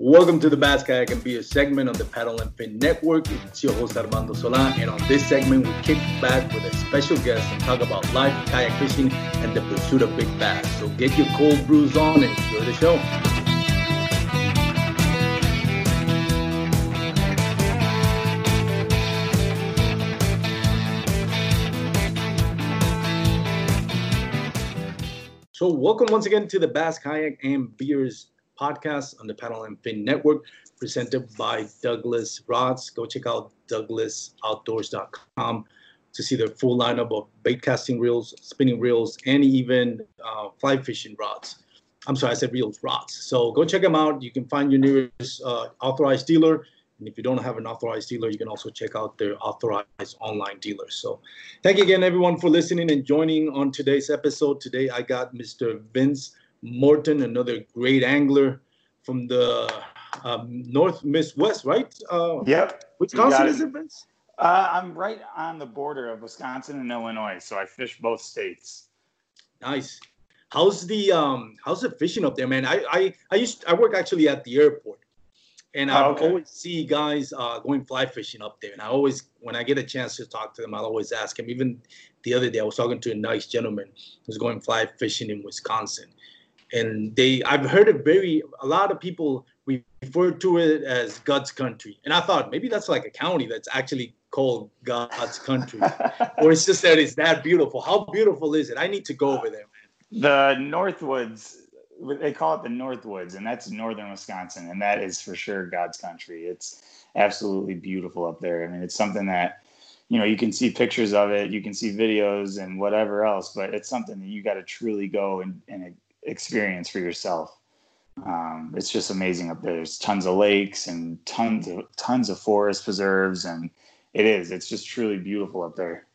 Welcome to the Bass Kayak and Beer segment on the Paddle and Fin Network. It's your host Armando Sola, and on this segment, we kick back with a special guest and talk about life, kayak fishing, and the pursuit of big bass. So get your cold brews on and enjoy the show. So, welcome once again to the Bass Kayak and Beers podcast on the Paddle and Fin Network, presented by Douglas Rods. Go check out douglasoutdoors.com to see their full lineup of bait casting reels, spinning reels, and even uh, fly fishing rods. I'm sorry, I said reels, rods. So go check them out. You can find your nearest uh, authorized dealer. And if you don't have an authorized dealer, you can also check out their authorized online dealers. So thank you again, everyone, for listening and joining on today's episode. Today, I got Mr. Vince Morton, another great angler from the um, North Midwest, right? Uh, yep. Wisconsin is it, Vince? Uh, I'm right on the border of Wisconsin and Illinois, so I fish both states. Nice. How's the um how's the fishing up there, man? I I I used I work actually at the airport, and I oh, okay. always see guys uh, going fly fishing up there. And I always when I get a chance to talk to them, I'll always ask him. Even the other day, I was talking to a nice gentleman who's going fly fishing in Wisconsin, and they I've heard it very a lot of people refer to it as God's country, and I thought maybe that's like a county that's actually called God's country, or it's just that it's that beautiful. How beautiful is it? I need to go over there, man. The Northwoods, they call it the Northwoods, and that's northern Wisconsin, and that is for sure God's country. It's absolutely beautiful up there. I mean, it's something that you know you can see pictures of it, you can see videos and whatever else, but it's something that you got to truly go and, and experience for yourself. Um, it's just amazing up there. There's tons of lakes and tons of tons of forest preserves, and it is. It's just truly beautiful up there.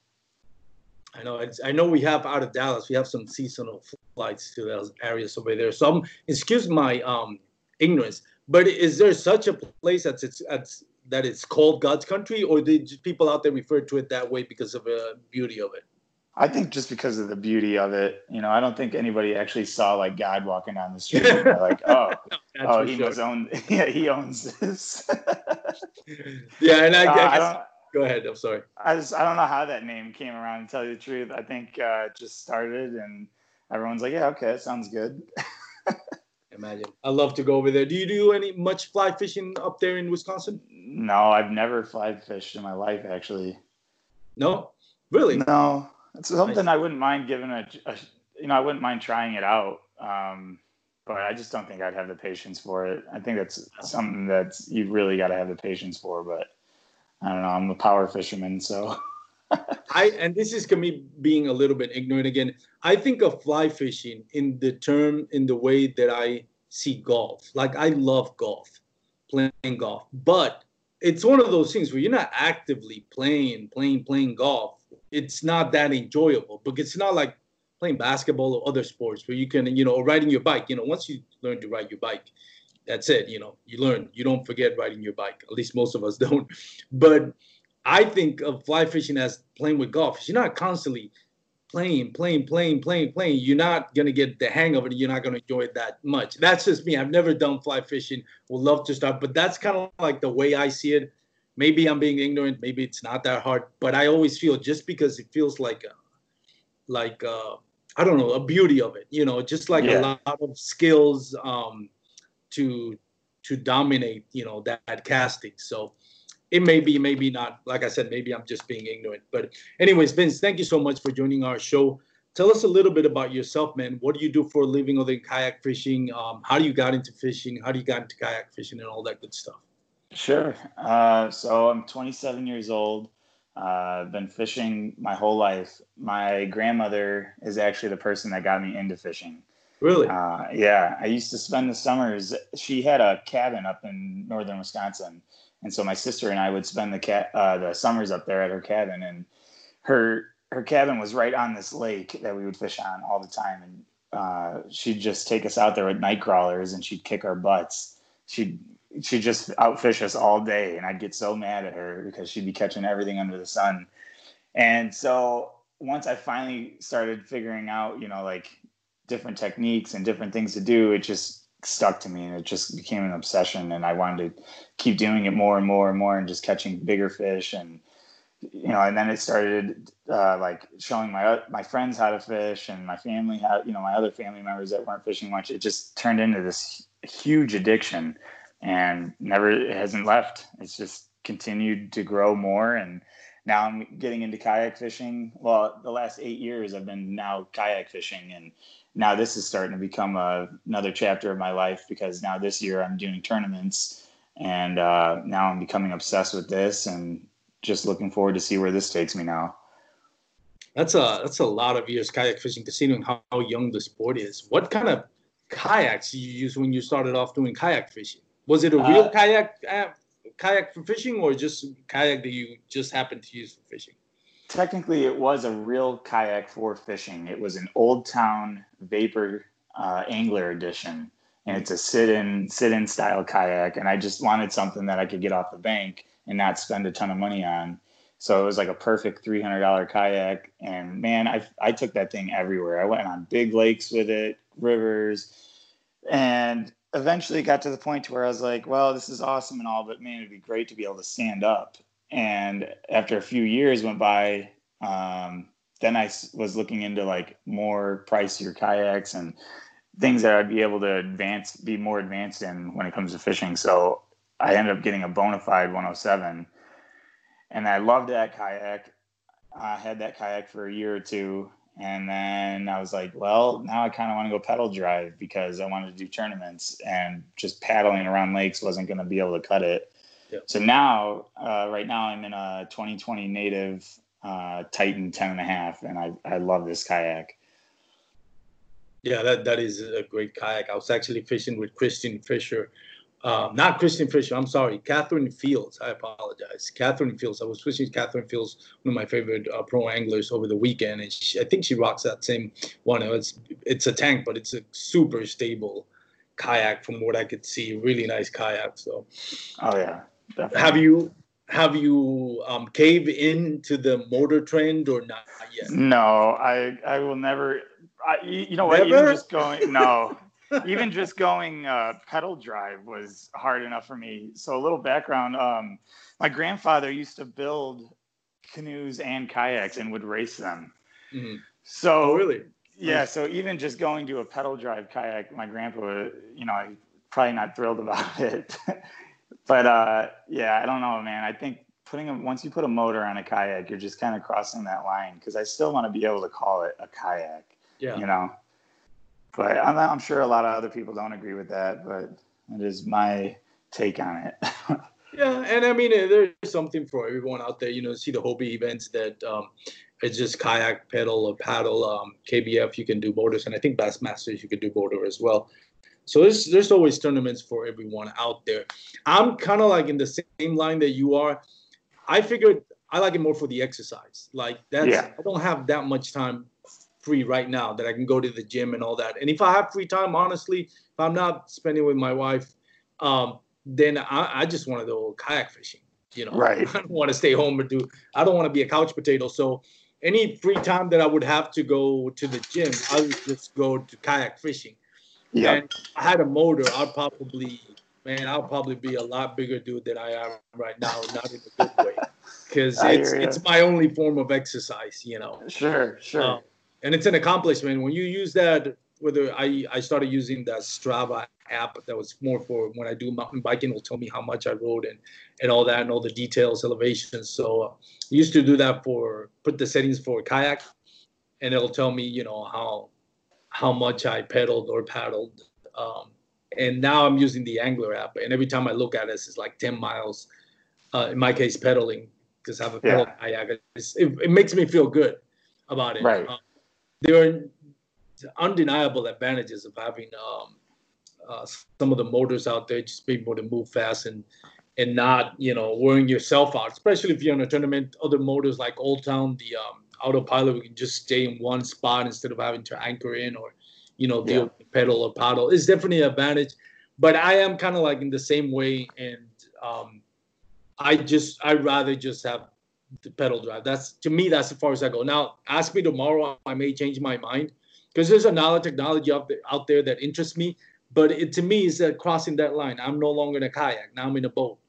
I know. I know we have out of Dallas. We have some seasonal flights to those areas over there. So, I'm, excuse my um, ignorance, but is there such a place that's it's that's that it's called God's country, or did people out there refer to it that way because of the beauty of it? I think just because of the beauty of it, you know, I don't think anybody actually saw like God walking down the street and like, oh, oh, he sure. own, yeah, he owns this. yeah, and I, uh, I, guess, I go ahead. I'm sorry. I just I don't know how that name came around. To tell you the truth, I think uh, it just started and everyone's like, yeah, okay, it sounds good. Imagine. I love to go over there. Do you do any much fly fishing up there in Wisconsin? No, I've never fly fished in my life actually. No, really? No, it's something I wouldn't mind giving a, a, you know, I wouldn't mind trying it out. Um, but I just don't think I'd have the patience for it. I think that's something that you really got to have the patience for. But I don't know. I'm a power fisherman, so. I and this is me being a little bit ignorant again. I think of fly fishing in the term in the way that I see golf. Like I love golf, playing golf, but it's one of those things where you're not actively playing, playing, playing golf. It's not that enjoyable, but it's not like playing basketball or other sports where you can, you know, riding your bike. You know, once you learn to ride your bike, that's it. You know, you learn. You don't forget riding your bike. At least most of us don't. But I think of fly fishing as playing with golf. You're not constantly playing, playing, playing, playing, playing. You're not gonna get the hang of it. You're not gonna enjoy it that much. That's just me. I've never done fly fishing. Would love to start, but that's kind of like the way I see it. Maybe I'm being ignorant. Maybe it's not that hard. But I always feel just because it feels like, a, like a, I don't know, a beauty of it. You know, just like yeah. a lot of skills um, to to dominate. You know that, that casting. So it may be, maybe not. Like I said, maybe I'm just being ignorant. But anyways, Vince, thank you so much for joining our show. Tell us a little bit about yourself, man. What do you do for a living other than kayak fishing? Um, how do you got into fishing? How do you got into kayak fishing and all that good stuff? Sure. Uh, so I'm 27 years old. Uh, I've been fishing my whole life. My grandmother is actually the person that got me into fishing. Really? Uh, yeah. I used to spend the summers. She had a cabin up in northern Wisconsin, and so my sister and I would spend the cat uh, the summers up there at her cabin, and her her cabin was right on this lake that we would fish on all the time, and uh, she'd just take us out there with night crawlers, and she'd kick our butts. She'd she'd just outfish us all day, and I'd get so mad at her because she'd be catching everything under the sun. And so once I finally started figuring out, you know, like different techniques and different things to do, it just stuck to me and it just became an obsession and i wanted to keep doing it more and more and more and just catching bigger fish and you know and then it started uh, like showing my my friends how to fish and my family how you know my other family members that weren't fishing much it just turned into this huge addiction and never hasn't left it's just continued to grow more and now i'm getting into kayak fishing well the last eight years i've been now kayak fishing and now this is starting to become a, another chapter of my life because now this year I'm doing tournaments and uh, now I'm becoming obsessed with this and just looking forward to see where this takes me now. That's a that's a lot of years kayak fishing, considering how, how young the sport is. What kind of kayaks you use when you started off doing kayak fishing? Was it a real uh, kayak uh, kayak for fishing, or just kayak that you just happened to use for fishing? technically it was a real kayak for fishing. It was an old town vapor uh, angler edition, and it's a sit-in sit-in style kayak. And I just wanted something that I could get off the bank and not spend a ton of money on. So it was like a perfect three hundred dollar kayak. And man, I I took that thing everywhere. I went on big lakes with it, rivers, and eventually got to the point where I was like, well, this is awesome and all, but man, it'd be great to be able to stand up and after a few years went by, um, then I was looking into like more pricier kayaks and things that I'd be able to advance, be more advanced in when it comes to fishing. So I ended up getting a Bonafide 107, and I loved that kayak. I had that kayak for a year or two, and then I was like, well, now I kind of want to go pedal drive because I wanted to do tournaments, and just paddling around lakes wasn't going to be able to cut it. So now, uh, right now, I'm in a 2020 native uh, Titan 10 and a half, and I, I love this kayak. Yeah, that, that is a great kayak. I was actually fishing with Christian Fisher. Um, not Christian Fisher, I'm sorry, Catherine Fields. I apologize. Catherine Fields. I was fishing with Catherine Fields, one of my favorite uh, pro anglers over the weekend, and she, I think she rocks that same one. It's it's a tank, but it's a super stable kayak from what I could see. Really nice kayak. So, oh yeah, Definitely. Have you have you um, caved into the motor trend or not yet? No, I I will never. I, you know what? Even just going no, even just going uh, pedal drive was hard enough for me. So a little background: um, my grandfather used to build canoes and kayaks and would race them. Mm-hmm. So oh, really, yeah. So even just going to a pedal drive kayak, my grandpa, you know, probably not thrilled about it but uh, yeah, I don't know, man. I think putting a, once you put a motor on a kayak, you're just kind of crossing that line because I still want to be able to call it a kayak. Yeah. You know. But I'm, I'm sure a lot of other people don't agree with that, but it is my take on it. Yeah, and I mean, there's something for everyone out there. You know, see the Hobie events that um, it's just kayak, pedal, or paddle. Um, KBF, you can do borders, and I think Bassmasters, you can do border as well. So there's there's always tournaments for everyone out there. I'm kind of like in the same line that you are. I figured I like it more for the exercise. Like that's yeah. I don't have that much time free right now that I can go to the gym and all that. And if I have free time, honestly, if I'm not spending with my wife, um, then I, I just want to go kayak fishing. You know, right? I don't want to stay home or do. I don't want to be a couch potato. So any free time that I would have to go to the gym, I would just go to kayak fishing. Yeah. And I had a motor, I'd probably, man, I'll probably be a lot bigger dude than I am right now, not in a good way, because it's it's my only form of exercise, you know. Sure, sure. Um, and it's an accomplishment when you use that. Whether I I started using that Strava app that was more for when I do mountain biking, it will tell me how much I rode and and all that and all the details, elevations. So uh, I used to do that for put the settings for kayak, and it'll tell me you know how how much I pedaled or paddled. Um, and now I'm using the Anglr app, and every time I look at it, it's like 10 miles. Uh, in my case, pedaling because I have a pedal kayak. It, it, makes me feel good about it. Right. Um, there are undeniable advantages of having um, uh, some of the motors out there, just being able to move fast and and not you know wearing yourself out, especially if you're in a tournament. Other motors like Old Town, the um, autopilot, we can just stay in one spot instead of having to anchor in or, you know, yeah. pedal or paddle. It's definitely an advantage. But I am kind of like in the same way, and um, I just I rather just have the pedal drive. That's to me that's as far as I go. Now ask me tomorrow, I may change my mind because there's another technology out there, out there that interests me. But it to me is that crossing that line. I'm no longer in a kayak. Now I'm in a boat.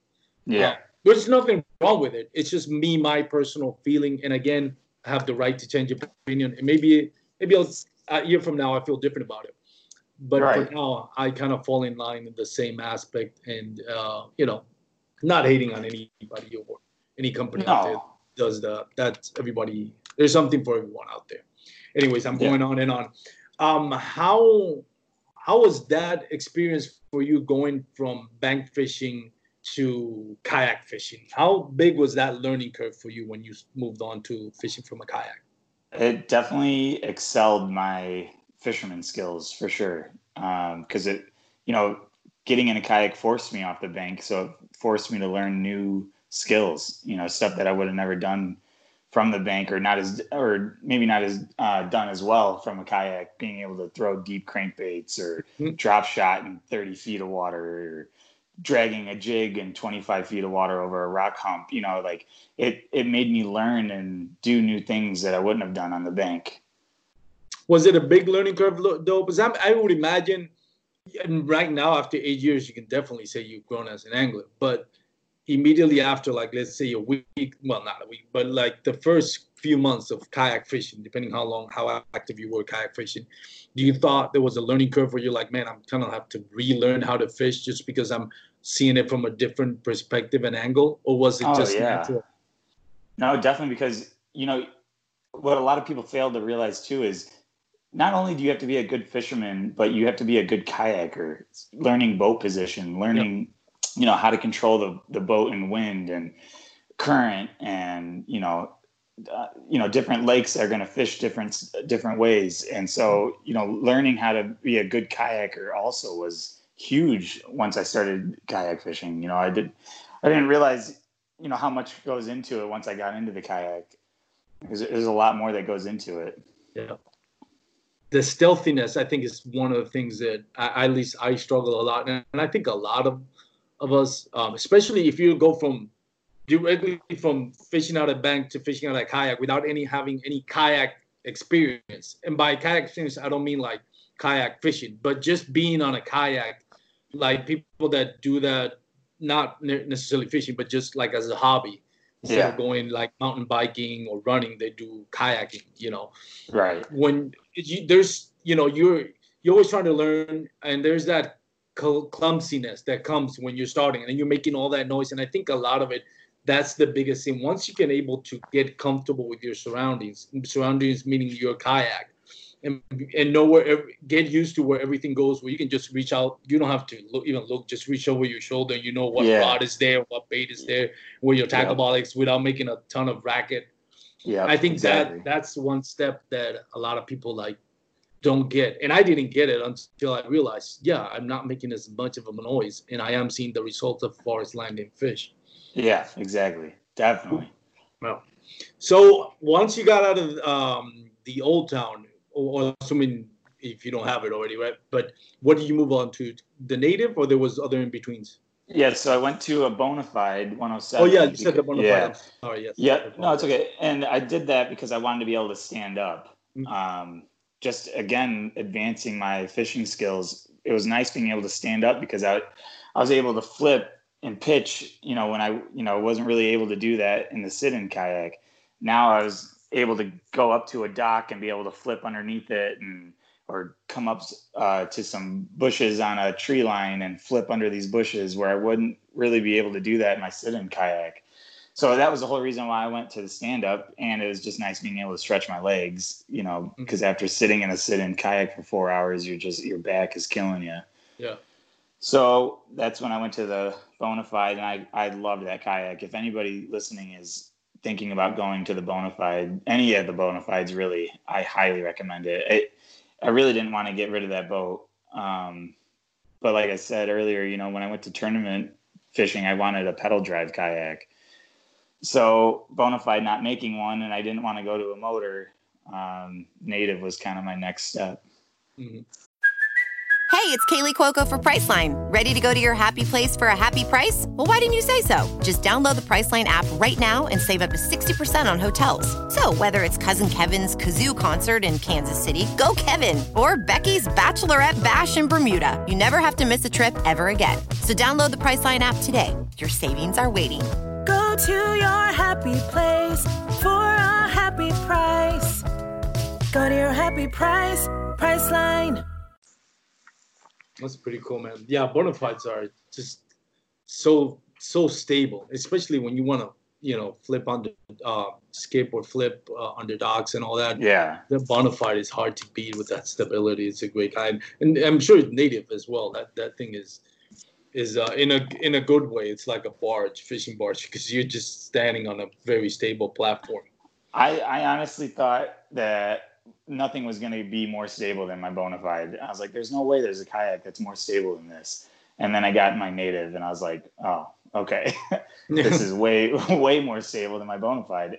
Yeah. Uh, there's nothing wrong with it. It's just me, my personal feeling. And again, I have the right to change opinion. And maybe maybe I'll, a year from now I feel different about it. But right. for now, I kind of fall in line in the same aspect, and uh, you know, not hating on anybody or any company no. out there does that. That's everybody. There's something for everyone out there. Anyways, I'm going yeah. on and on. Um, how how was that experience for you going from bank fishing to kayak fishing. How big was that learning curve for you when you moved on to fishing from a kayak? It definitely excelled my fisherman skills for sure. Because um, it, you know, getting in a kayak forced me off the bank, so it forced me to learn new skills. You know, stuff that I would have never done from the bank, or not as, or maybe not as uh, done as well from a kayak. Being able to throw deep crankbaits or mm-hmm. drop shot in thirty feet of water, or dragging a jig in 25 feet of water over a rock hump you know like it it made me learn and do new things that i wouldn't have done on the bank was it a big learning curve though because I'm, i would imagine and right now after eight years you can definitely say you've grown as an angler but immediately after like let's say a week well not a week but like the first few months of kayak fishing depending how long how active you were kayak fishing do you thought there was a learning curve where you're like, man, I'm kind of have to relearn how to fish just because I'm seeing it from a different perspective and angle, or was it oh, just yeah. natural? No, definitely because you know what a lot of people fail to realize too is not only do you have to be a good fisherman, but you have to be a good kayaker. Learning boat position, learning. You know how to control the the boat and wind and current, and you know uh, you know different lakes are going to fish different different ways. And so you know learning how to be a good kayaker also was huge once i started kayak fishing. You know i did i didn't realize you know how much goes into it once i got into the kayak. There's, there's a lot more that goes into it. Yeah. The stealthiness i think is one of the things that I, at least i struggle a lot. And i think a lot of of us um, especially if you go from directly from fishing out a bank to fishing out a kayak without any having any kayak experience. And by kayak experience, I don't mean like kayak fishing, but just being on a kayak, like people that do that, not necessarily fishing, but just like as a hobby. Instead yeah. of going like mountain biking or running, they do kayaking. You know, right? When you, there's, you know, you're you're always trying to learn, and there's that clumsiness that comes when you're starting, and you're making all that noise. And I think a lot of it that's the biggest thing. Once you can able to get comfortable with your surroundings, surroundings meaning your kayak, and and know where get used to where everything goes where you can just reach out you don't have to look, even look just reach over your shoulder you know what yeah. rod is there what bait is there where your tackle is without making a ton of racket yeah i think exactly. that that's one step that a lot of people like don't get and i didn't get it until i realized yeah i'm not making as much of a noise and i am seeing the results of forest landing fish yeah exactly definitely well so once you got out of um, the old town or assuming if you don't have it already, right? But what did you move on to? The native, or there was other in betweens? Yeah, so I went to a Bonafide 107. Oh yeah, you said the bona yeah. fide. Oh yes. Yeah, no, it's okay. And I did that because I wanted to be able to stand up. Mm-hmm. Um, just again advancing my fishing skills. It was nice being able to stand up because I, I was able to flip and pitch. You know, when I you know wasn't really able to do that in the sit-in kayak. Now I was able to go up to a dock and be able to flip underneath it and or come up uh, to some bushes on a tree line and flip under these bushes where I wouldn't really be able to do that in my sit-in kayak. So that was the whole reason why I went to the stand-up, and it was just nice being able to stretch my legs. You know, because mm-hmm. after sitting in a sit-in kayak for four hours, you're just your back is killing you. Yeah. So that's when I went to the Bonafide, and I I loved that kayak. If anybody listening is thinking about going to the Bonafide, any of the Bonafides, really, I highly recommend it. it I really didn't want to get rid of that boat. Um, but like I said earlier, you know, when I went to tournament fishing, I wanted a pedal drive kayak. So Bonafide not making one, and I didn't want to go to a motor. Um, native was kind of my next step. Mm-hmm. Hey, it's Kaley Cuoco for Priceline. Ready to go to your happy place for a happy price? Well, why didn't you say so? Just download the Priceline app right now and save up to 60% on hotels. So, whether it's Cousin Kevin's Kazoo concert in Kansas City, go Kevin, or Becky's Bachelorette Bash in Bermuda, you never have to miss a trip ever again. So, download the Priceline app today. Your savings are waiting. Go to your happy place for a happy price. Go to your happy price, Priceline. That's pretty cool, man. Yeah, Bonafides are just so so stable, especially when you want to you know flip under uh, skip or flip uh, under docks and all that. Yeah, the Bonafide is hard to beat with that stability. It's a great kind, and I'm sure it's native as well. That that thing is is uh, in a in a good way. It's like a barge, fishing barge, because you're just standing on a very stable platform. I I honestly thought that nothing was going to be more stable than my Bonafide. I was like, there's no way there's a kayak that's more stable than this. And then I got my native and I was like, oh, okay. this is way, way more stable than my Bonafide.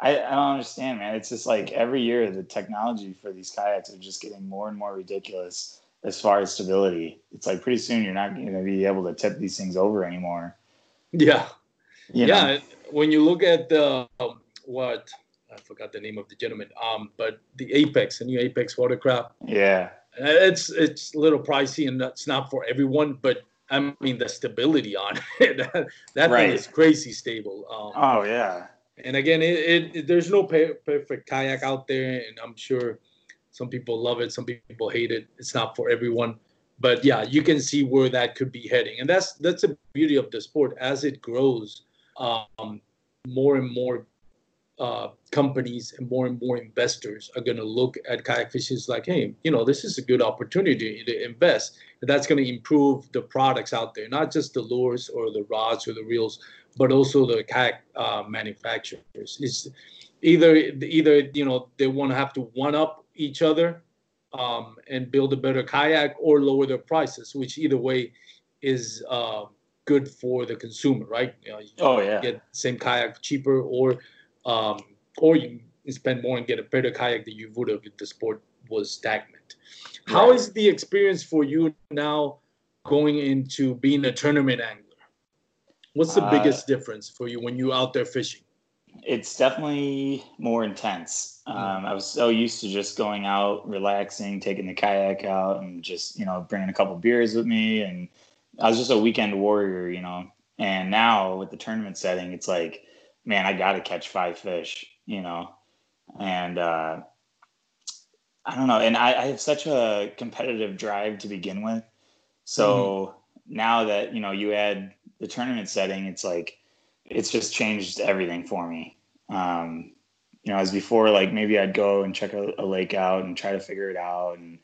I, I don't understand, man. It's just like every year the technology for these kayaks are just getting more and more ridiculous as far as stability. It's like pretty soon you're not going to be able to tip these things over anymore. Yeah. You yeah. Know? When you look at the, what, I forgot the name of the gentleman. Um, but the Apex, the new Apex watercraft. Yeah, it's it's a little pricey and that's not for everyone. But I mean the stability on it, that, right. thing is crazy stable. Um, oh yeah. And again, it, it, it there's no perfect kayak out there, and I'm sure some people love it, some people hate it. It's not for everyone. But yeah, you can see where that could be heading, and that's that's the beauty of the sport. As it grows, um, more and more uh, companies and more and more investors are going to look at kayak fishing like, hey, you know, this is a good opportunity to invest. And that's going to improve the products out there, not just the lures or the rods or the reels, but also the kayak uh, manufacturers. It's either either you know they want to have to one up each other um, and build a better kayak or lower their prices, which either way is uh, good for the consumer, right? You know, oh yeah, get same kayak cheaper or um, or you spend more and get a better kayak than you would have if the sport was stagnant. Right. How is the experience for you now going into being a tournament angler? What's the uh, biggest difference for you when you're out there fishing? It's definitely more intense. Um, I was so used to just going out, relaxing, taking the kayak out, and just you know bringing a couple beers with me, and I was just a weekend warrior, you know. And now with the tournament setting, it's like man, I got to catch five fish, you know, and uh, I don't know. And I, I, have such a competitive drive to begin with. So mm-hmm. now that, you know, you add the tournament setting, it's like, it's just changed everything for me. Um, you know, as before, like maybe I'd go and check a, a lake out and try to figure it out and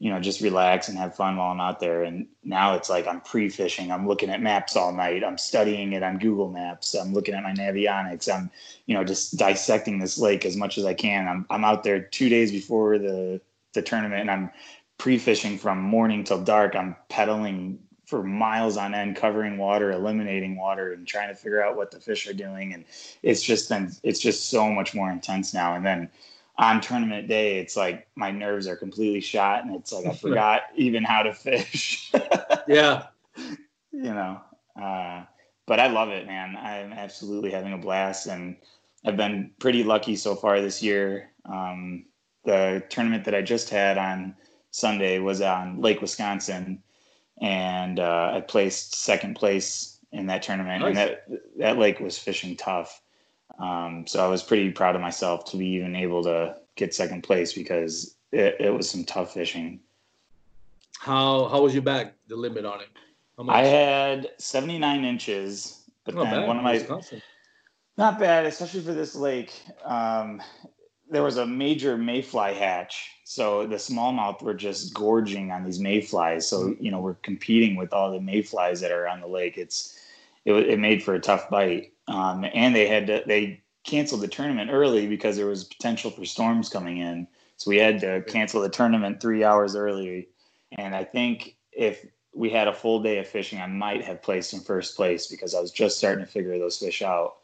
you know, just relax and have fun while I'm out there. And now it's like I'm pre fishing. I'm looking at maps all night. I'm studying it on Google Maps. I'm looking at my Navionics. I'm, you know, just dissecting this lake as much as I can. I'm, I'm out there two days before the, the tournament and I'm pre fishing from morning till dark. I'm pedaling for miles on end, covering water, eliminating water, and trying to figure out what the fish are doing. And it's just been, it's just so much more intense now. And then, on tournament day, it's like my nerves are completely shot, and it's like I forgot even how to fish. yeah, you know. Uh, but I love it, man. I'm absolutely having a blast, and I've been pretty lucky so far this year. Um, the tournament that I just had on Sunday was on Lake Wisconsin, and uh, I placed second place in that tournament, nice. and that that lake was fishing tough. Um, so I was pretty proud of myself to be even able to get second place because it, it was some tough fishing. How how was your bag? The limit on it? I had 79 inches, but not then bad. one of my not bad, especially for this lake. Um, there was a major mayfly hatch, so the smallmouth were just gorging on these mayflies. So you know we're competing with all the mayflies that are on the lake. It's it, it made for a tough bite. Um, and they had to, they canceled the tournament early because there was potential for storms coming in. So we had to cancel the tournament three hours early. And I think if we had a full day of fishing, I might have placed in first place because I was just starting to figure those fish out.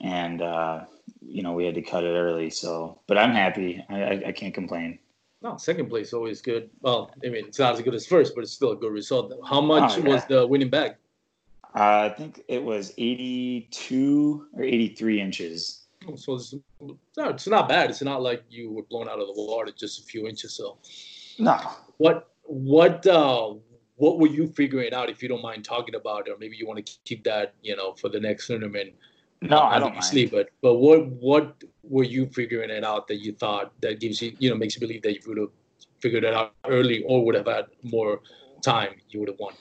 And, uh, you know, we had to cut it early. So, but I'm happy. I, I, I can't complain. No, second place always good. Well, I mean, it's not as good as first, but it's still a good result. How much oh, yeah. was the winning bag? Uh, I think it was 82 or 83 inches. Oh, so it's, no, it's not bad. It's not like you were blown out of the water just a few inches. So, no. What what uh, what were you figuring out? If you don't mind talking about it, or maybe you want to keep that, you know, for the next tournament. No, I don't mind. Sleep, but but what what were you figuring it out that you thought that gives you you know makes you believe that you would have figured it out early or would have had more time, you would have won?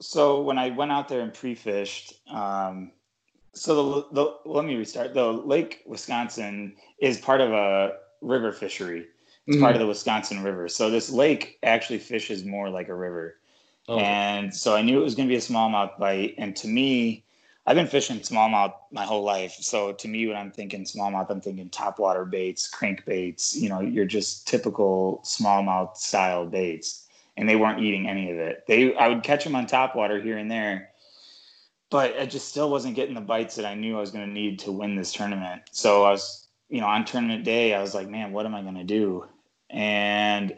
So when I went out there and pre-fished, um, so the, the let me restart. The Lake Wisconsin is part of a river fishery. It's mm-hmm. part of the Wisconsin River. So this lake actually fishes more like a river. Oh. And so I knew it was going to be a smallmouth bite. And to me, I've been fishing smallmouth my whole life. So to me, when I'm thinking smallmouth, I'm thinking topwater baits, crankbaits. You know, you're just typical smallmouth style baits and they weren't eating any of it. They I would catch them on top water here and there, but I just still wasn't getting the bites that I knew I was going to need to win this tournament. So I was, you know, on tournament day, I was like, man, what am I going to do? And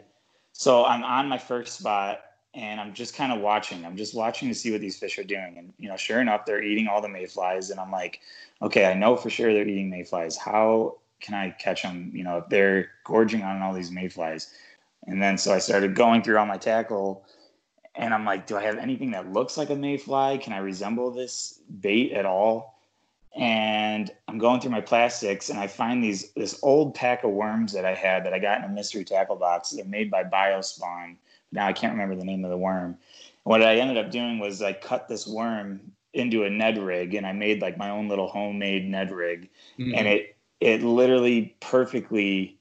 so I'm on my first spot and I'm just kind of watching. I'm just watching to see what these fish are doing. And, you know, sure enough, they're eating all the mayflies. And I'm like, okay, I know for sure they're eating mayflies. How can I catch them? You know, if they're gorging on all these mayflies. And then so I started going through all my tackle and I'm like, do I have anything that looks like a mayfly? Can I resemble this bait at all? And I'm going through my plastics and I find these this old pack of worms that I had that I got in a mystery tackle box. They're made by Biospawn. Now I can't remember the name of the worm. And what I ended up doing was I cut this worm into a Ned rig and I made like my own little homemade Ned rig. Mm-hmm. And it it literally perfectly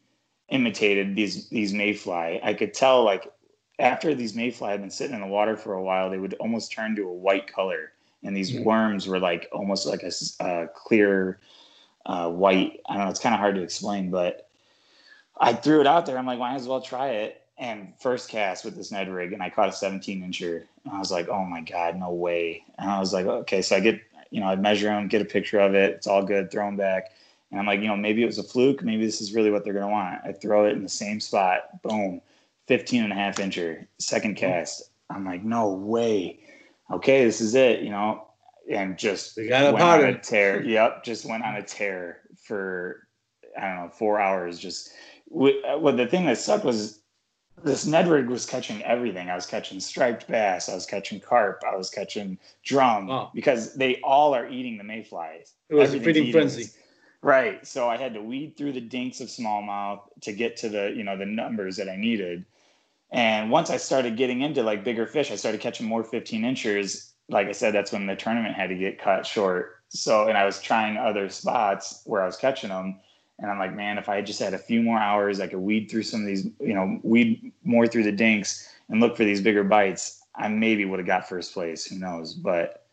imitated these these mayfly. I could tell like after these mayfly had been sitting in the water for a while, they would almost turn to a white color, and these mm-hmm. worms were like almost like a, a clear uh, white. I don't know. It's kind of hard to explain, but I threw it out there. I'm like, might as well try it. And first cast with this Ned rig, and I caught a 17 incher. And I was like, oh my god, no way. And I was like, okay, so I get, you know, I measure them, get a picture of it. It's all good. Throw them back. And I'm like, you know, maybe it was a fluke. Maybe this is really what they're going to want. I throw it in the same spot. Boom. 15 and a half incher, second cast. I'm like, no way. Okay, this is it, you know, and just we got went on a tear. yep, just went on a tear for I don't know four hours. Just what uh, the thing that sucked was this Ned rig was catching everything. I was catching striped bass. I was catching carp. I was catching drum oh. because they all are eating the mayflies. It was a feeding frenzy. Right. So I had to weed through the dinks of smallmouth to get to the, you know, the numbers that I needed. And once I started getting into like bigger fish, I started catching more 15 inchers. Like I said, that's when the tournament had to get cut short. So, and I was trying other spots where I was catching them. And I'm like, man, if I just had a few more hours, I could weed through some of these, you know, weed more through the dinks and look for these bigger bites. I maybe would have got first place. Who knows? But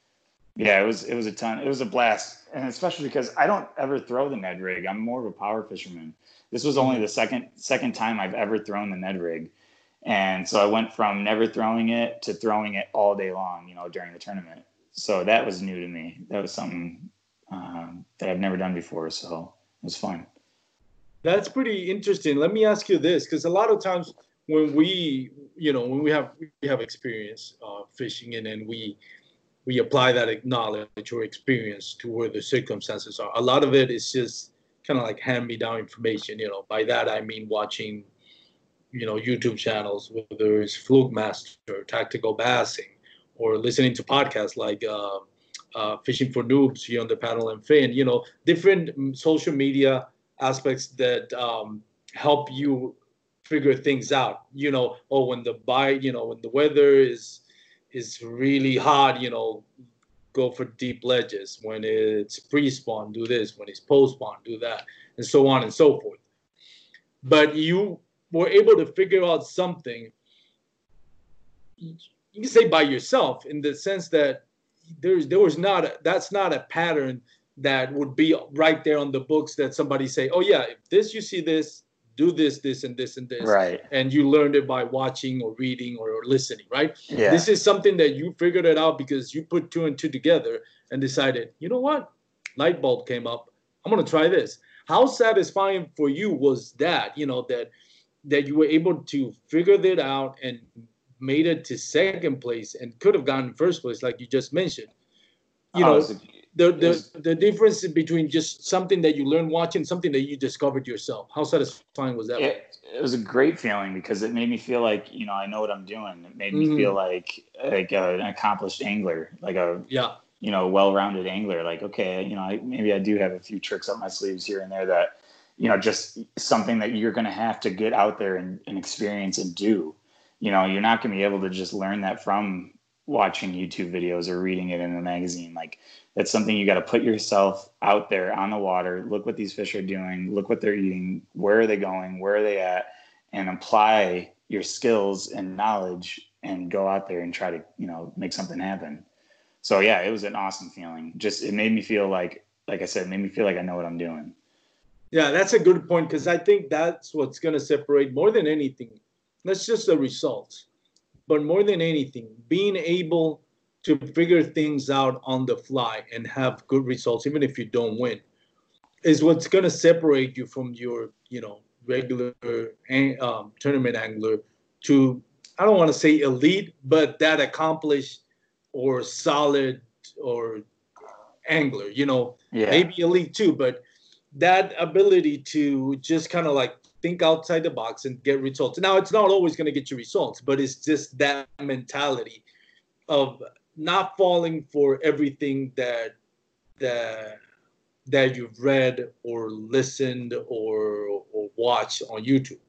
yeah, it was it was a ton. It was a blast, and especially because I don't ever throw the Ned rig. I'm more of a power fisherman. This was only the second second time I've ever thrown the Ned rig, and so I went from never throwing it to throwing it all day long. You know, during the tournament. So that was new to me. That was something um, that I've never done before. So was fine. That's pretty interesting. Let me ask you this, because a lot of times when we, you know, when we have we have experience uh, fishing and then we we apply that knowledge or experience to where the circumstances are. A lot of it is just kind of like hand me down information. You know, by that I mean watching, you know, YouTube channels, whether it's Flukemaster, Tactical Bassing, or listening to podcasts like uh, uh, Fishing for Noobs here on the Paddle and Fin. You know, different social media aspects that um, help you figure things out. You know, oh, when the bite, you know, when the weather is is really hot, you know, go for deep ledges. When it's pre-spawn, do this. When it's post-spawn, do that, and so on and so forth. But you were able to figure out something. You can say by yourself, in the sense that there's there was not a, that's not a pattern that would be right there on the books that somebody say, oh yeah, if this you see this, do this, this, and this, and this. Right. And you learned it by watching or reading or, listening, right? Yeah. This is something that you figured it out because you put two and two together and decided, you know what? Light bulb came up. I'm gonna try this. How satisfying for you was that, you know, that that you were able to figure that out and made it to second place and could have gotten first place, like you just mentioned. You oh, know, the the, the difference between just something that you learned watching something that you discovered yourself. How satisfying was that? It, it was a great feeling because it made me feel like you know i know what i'm doing. It made me mm-hmm. feel like like a, an accomplished angler like a yeah. you know well-rounded angler. Like okay you know I, maybe i do have a few tricks up my sleeves here and there that you know just something that you're going to have to get out there and, and experience and do you know you're not going to be able to just learn that from watching youtube videos or reading it in a magazine. Like it's something you got to put yourself out there on the water look what these fish are doing look what they're eating where are they going where are they at and apply your skills and knowledge and go out there and try to you know make something happen. So yeah it was an awesome feeling. Just it made me feel like like i said made me feel like i know what i'm doing. Yeah that's a good point because i think that's what's going to separate more than anything that's just the results but more than anything being able to figure things out on the fly and have good results, even if you don't win, is what's going to separate you from your, you know, regular um, tournament angler to, I don't want to say elite, but that accomplished or solid or angler, you know, yeah. maybe elite too, but that ability to just kind of like think outside the box and get results. Now, it's not always going to get you results, but it's just that mentality of not falling for everything that that that you've read or listened or or watched on YouTube.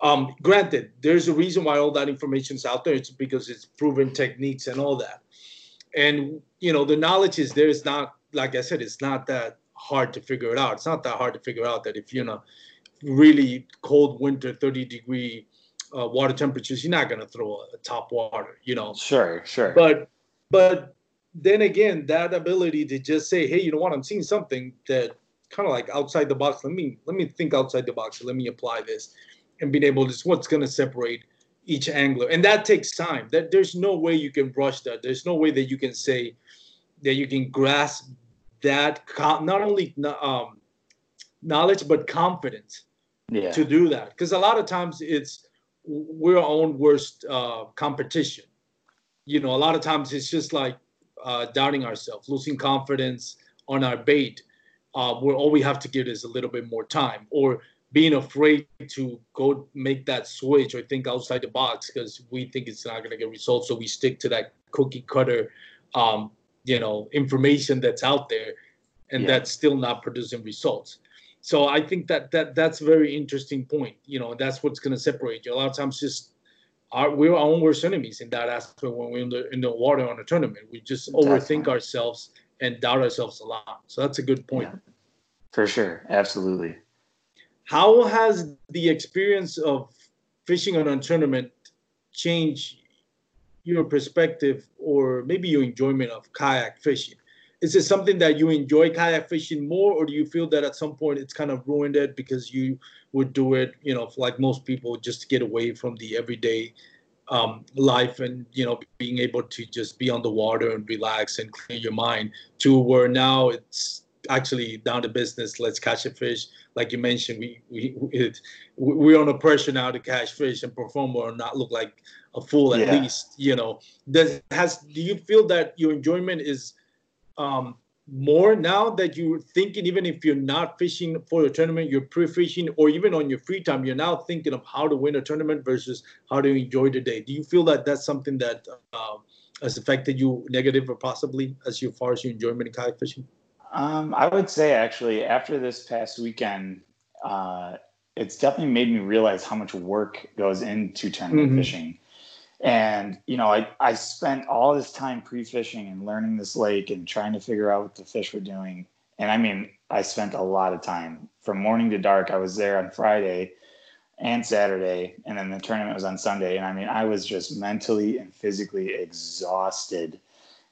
Um, granted, there's a reason why all that information is out there. It's because it's proven techniques and all that. And you know, the knowledge is there. It's not like I said, it's not that hard to figure it out. It's not that hard to figure out that if you know really cold winter, 30 degree uh, water temperatures, you're not gonna throw a, a top water, you know. Sure, sure. But but then again, that ability to just say, hey, you know what, I'm seeing something that kind of like outside the box. Let me let me think outside the box. Let me apply this, and being able to what's going to separate each angler, and that takes time. That there's no way you can brush that. There's no way that you can say that you can grasp that not only um, knowledge but confidence yeah. to do that. Because a lot of times it's we're our own worst uh, competition you know, a lot of times it's just like uh, doubting ourselves, losing confidence on our bait, uh, where all we have to give is a little bit more time, or being afraid to go make that switch or think outside the box because we think it's not going to get results. So we stick to that cookie cutter, um, you know, information that's out there, and yeah. that's still not producing results. So I think that that that's a very interesting point. You know, that's what's going to separate you. A lot of times, just our, we're our own worst enemies in that aspect when we're in the in the water on a tournament. We just overthink ourselves and doubt ourselves a lot. So that's a good point. Yeah, for sure, absolutely. how has the experience of fishing on a tournament changed your perspective or maybe your enjoyment of kayak fishing? Is it something that you enjoy kayak fishing more, or do you feel that at some point it's kind of ruined it because you would do it, you know, like most people, just to get away from the everyday um, life and you know being able to just be on the water and relax and clear your mind to where now it's actually down to business let's catch a fish like you mentioned we we it, we're under pressure now to catch fish and perform or not look like a fool at yeah. least you know does has do you feel that your enjoyment is um more now that you're thinking, even if you're not fishing for a tournament, you're pre-fishing, or even on your free time, you're now thinking of how to win a tournament versus how to enjoy the day. Do you feel that that's something that uh, has affected you negative or possibly as far as your enjoyment in kayak fishing? Um, I would say actually after this past weekend, uh, it's definitely made me realize how much work goes into tournament mm-hmm. fishing. And, you know, I, I spent all this time pre fishing and learning this lake and trying to figure out what the fish were doing. And I mean, I spent a lot of time from morning to dark. I was there on Friday and Saturday, and then the tournament was on Sunday. And I mean, I was just mentally and physically exhausted.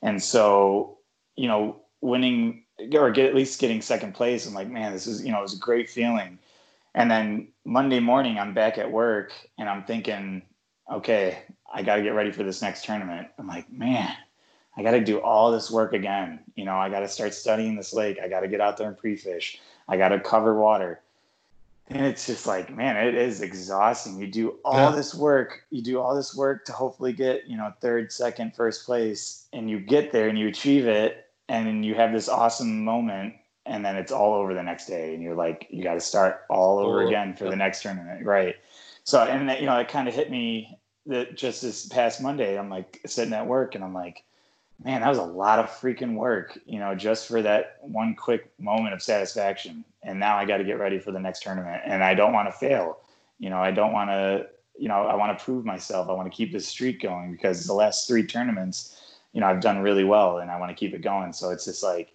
And so, you know, winning or get at least getting second place, I'm like, man, this is, you know, it was a great feeling. And then Monday morning, I'm back at work and I'm thinking, okay, I got to get ready for this next tournament. I'm like, man, I got to do all this work again. You know, I got to start studying this lake. I got to get out there and pre-fish. I got to cover water. And it's just like, man, it is exhausting. You do all yeah. this work, you do all this work to hopefully get, you know, third, second, first place, and you get there and you achieve it, and you have this awesome moment, and then it's all over the next day, and you're like, you got to start all over oh, again for yeah. the next tournament, right? So, and that, you know, it kind of hit me that just this past Monday, I'm like sitting at work and I'm like, man, that was a lot of freaking work, you know, just for that one quick moment of satisfaction. And now I got to get ready for the next tournament and I don't want to fail. You know, I don't want to, you know, I want to prove myself. I want to keep this streak going because the last three tournaments, you know, I've done really well and I want to keep it going. So it's just like,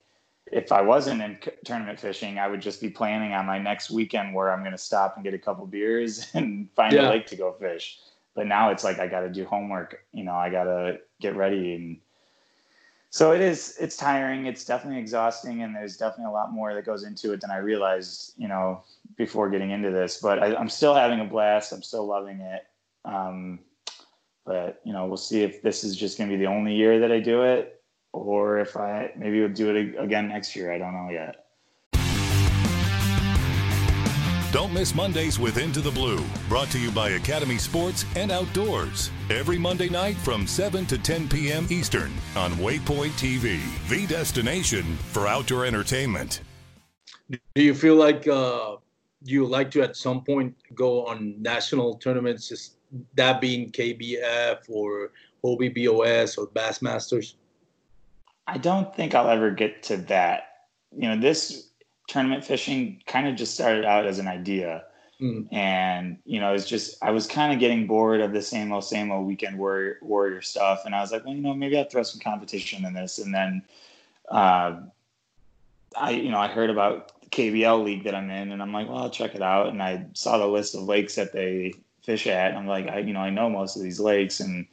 if I wasn't in tournament fishing, I would just be planning on my next weekend where I'm going to stop and get a couple beers and find yeah. a lake to go fish but now it's like I got to do homework. You know, I got to get ready, and so it is. It's tiring. It's definitely exhausting, and there's definitely a lot more that goes into it than I realized. You know, before getting into this, but I, am still having a blast. I'm still loving it. Um, but you know, we'll see if this is just going to be the only year that I do it, or if I maybe we'll do it again next year. I don't know yet. Don't miss Mondays with Into the Blue, brought to you by Academy Sports and Outdoors. Every Monday night from 7 to 10 p.m. Eastern on Waypoint TV, the destination for outdoor entertainment. Do you feel like uh, you like to at some point go on national tournaments, just that being KBF or Hobie BOS or Bassmasters? I don't think I'll ever get to that. You know, this tournament fishing kind of just started out as an idea. Mm. And, you know, it's just, I was kind of getting bored of the same old, same old weekend warrior, warrior stuff. And I was like, well, you know, maybe I'll throw some competition in this. And then, uh, I, you know, I heard about the KBL league that I'm in and I'm like, well, I'll check it out. And I saw the list of lakes that they fish at. And I'm like, I, you know, I know most of these lakes and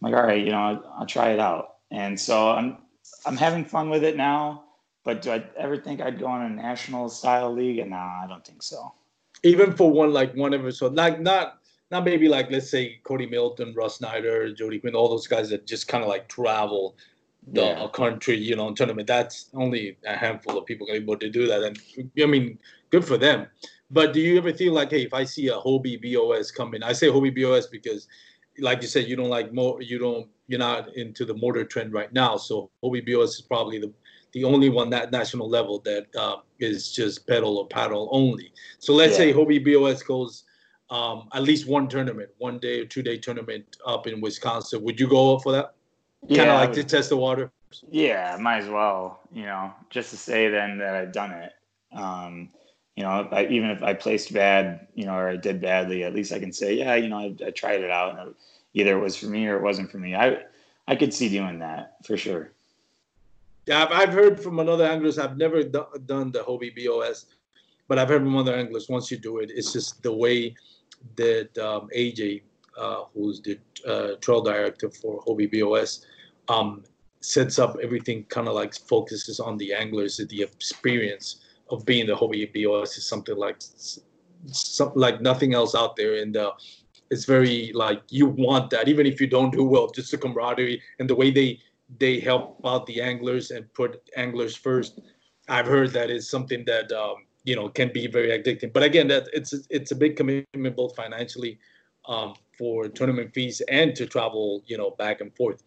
I'm like, all right, you know, I'll, I'll try it out. And so I'm, I'm having fun with it now. But do I ever think I'd go on a national style league? And no, I don't think so. Even for one like one episode, like not not maybe like let's say Cody Milton, Russ Snyder, Jody Quinn, all those guys that just kind of like travel the yeah. country, you know, in tournament. That's only a handful of people able to do that, and I mean, good for them. But do you ever feel like, hey, if I see a Hobie BOS coming, I say Hobie BOS because, like you said, you don't like more, you don't, you're not into the motor trend right now. So Hobie BOS is probably the the only one that national level that uh, is just pedal or paddle only. So let's yeah. say Hobie BOS goes um, at least one tournament, one day or two day tournament up in Wisconsin. Would you go up for that? Yeah, kind of like to test the water. Yeah, might as well. You know, just to say then that I've done it. Um, you know, I, even if I placed bad, you know, or I did badly, at least I can say, yeah, you know, I, I tried it out. And either it was for me or it wasn't for me. I I could see doing that for sure. Yeah, I've, I've heard from another anglers. I've never do, done the Hobie BOS, but I've heard from other anglers once you do it, it's just the way that um, AJ, uh, who's the uh, trail director for Hobie BOS, um, sets up everything kind of like focuses on the anglers, the experience of being the Hobie BOS is something like something like nothing else out there. And uh, it's very like you want that, even if you don't do well, just the camaraderie and the way they they help out the anglers and put anglers first. I've heard that is something that um, you know can be very addicting. But again, that it's it's a big commitment both financially um, for tournament fees and to travel, you know, back and forth.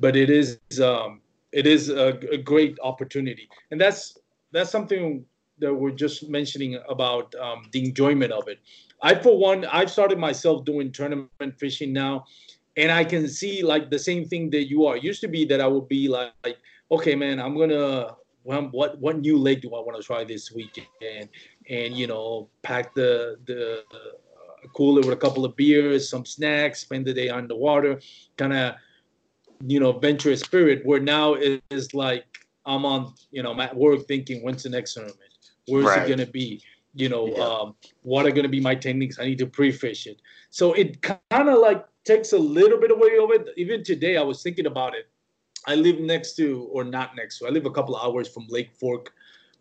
But it is um, it is a, a great opportunity, and that's that's something that we're just mentioning about um, the enjoyment of it. I, for one, I've started myself doing tournament fishing now, and I can see like the same thing that you are. It used to be that I would be like, like okay, man, I'm gonna well, what what new lake do I want to try this weekend? And you know, pack the the uh, cooler with a couple of beers, some snacks, spend the day on the water, kind of you know, venturous spirit. Where now it is like I'm on, you know, I'm at work thinking, when's the next tournament? Where's right. it gonna be? You know, yeah. um, what are gonna be my techniques? I need to pre-fish it. So it kind of like takes a little bit away of it. Even today, I was thinking about it. I live next to, or not next to, I live a couple of hours from Lake Fork,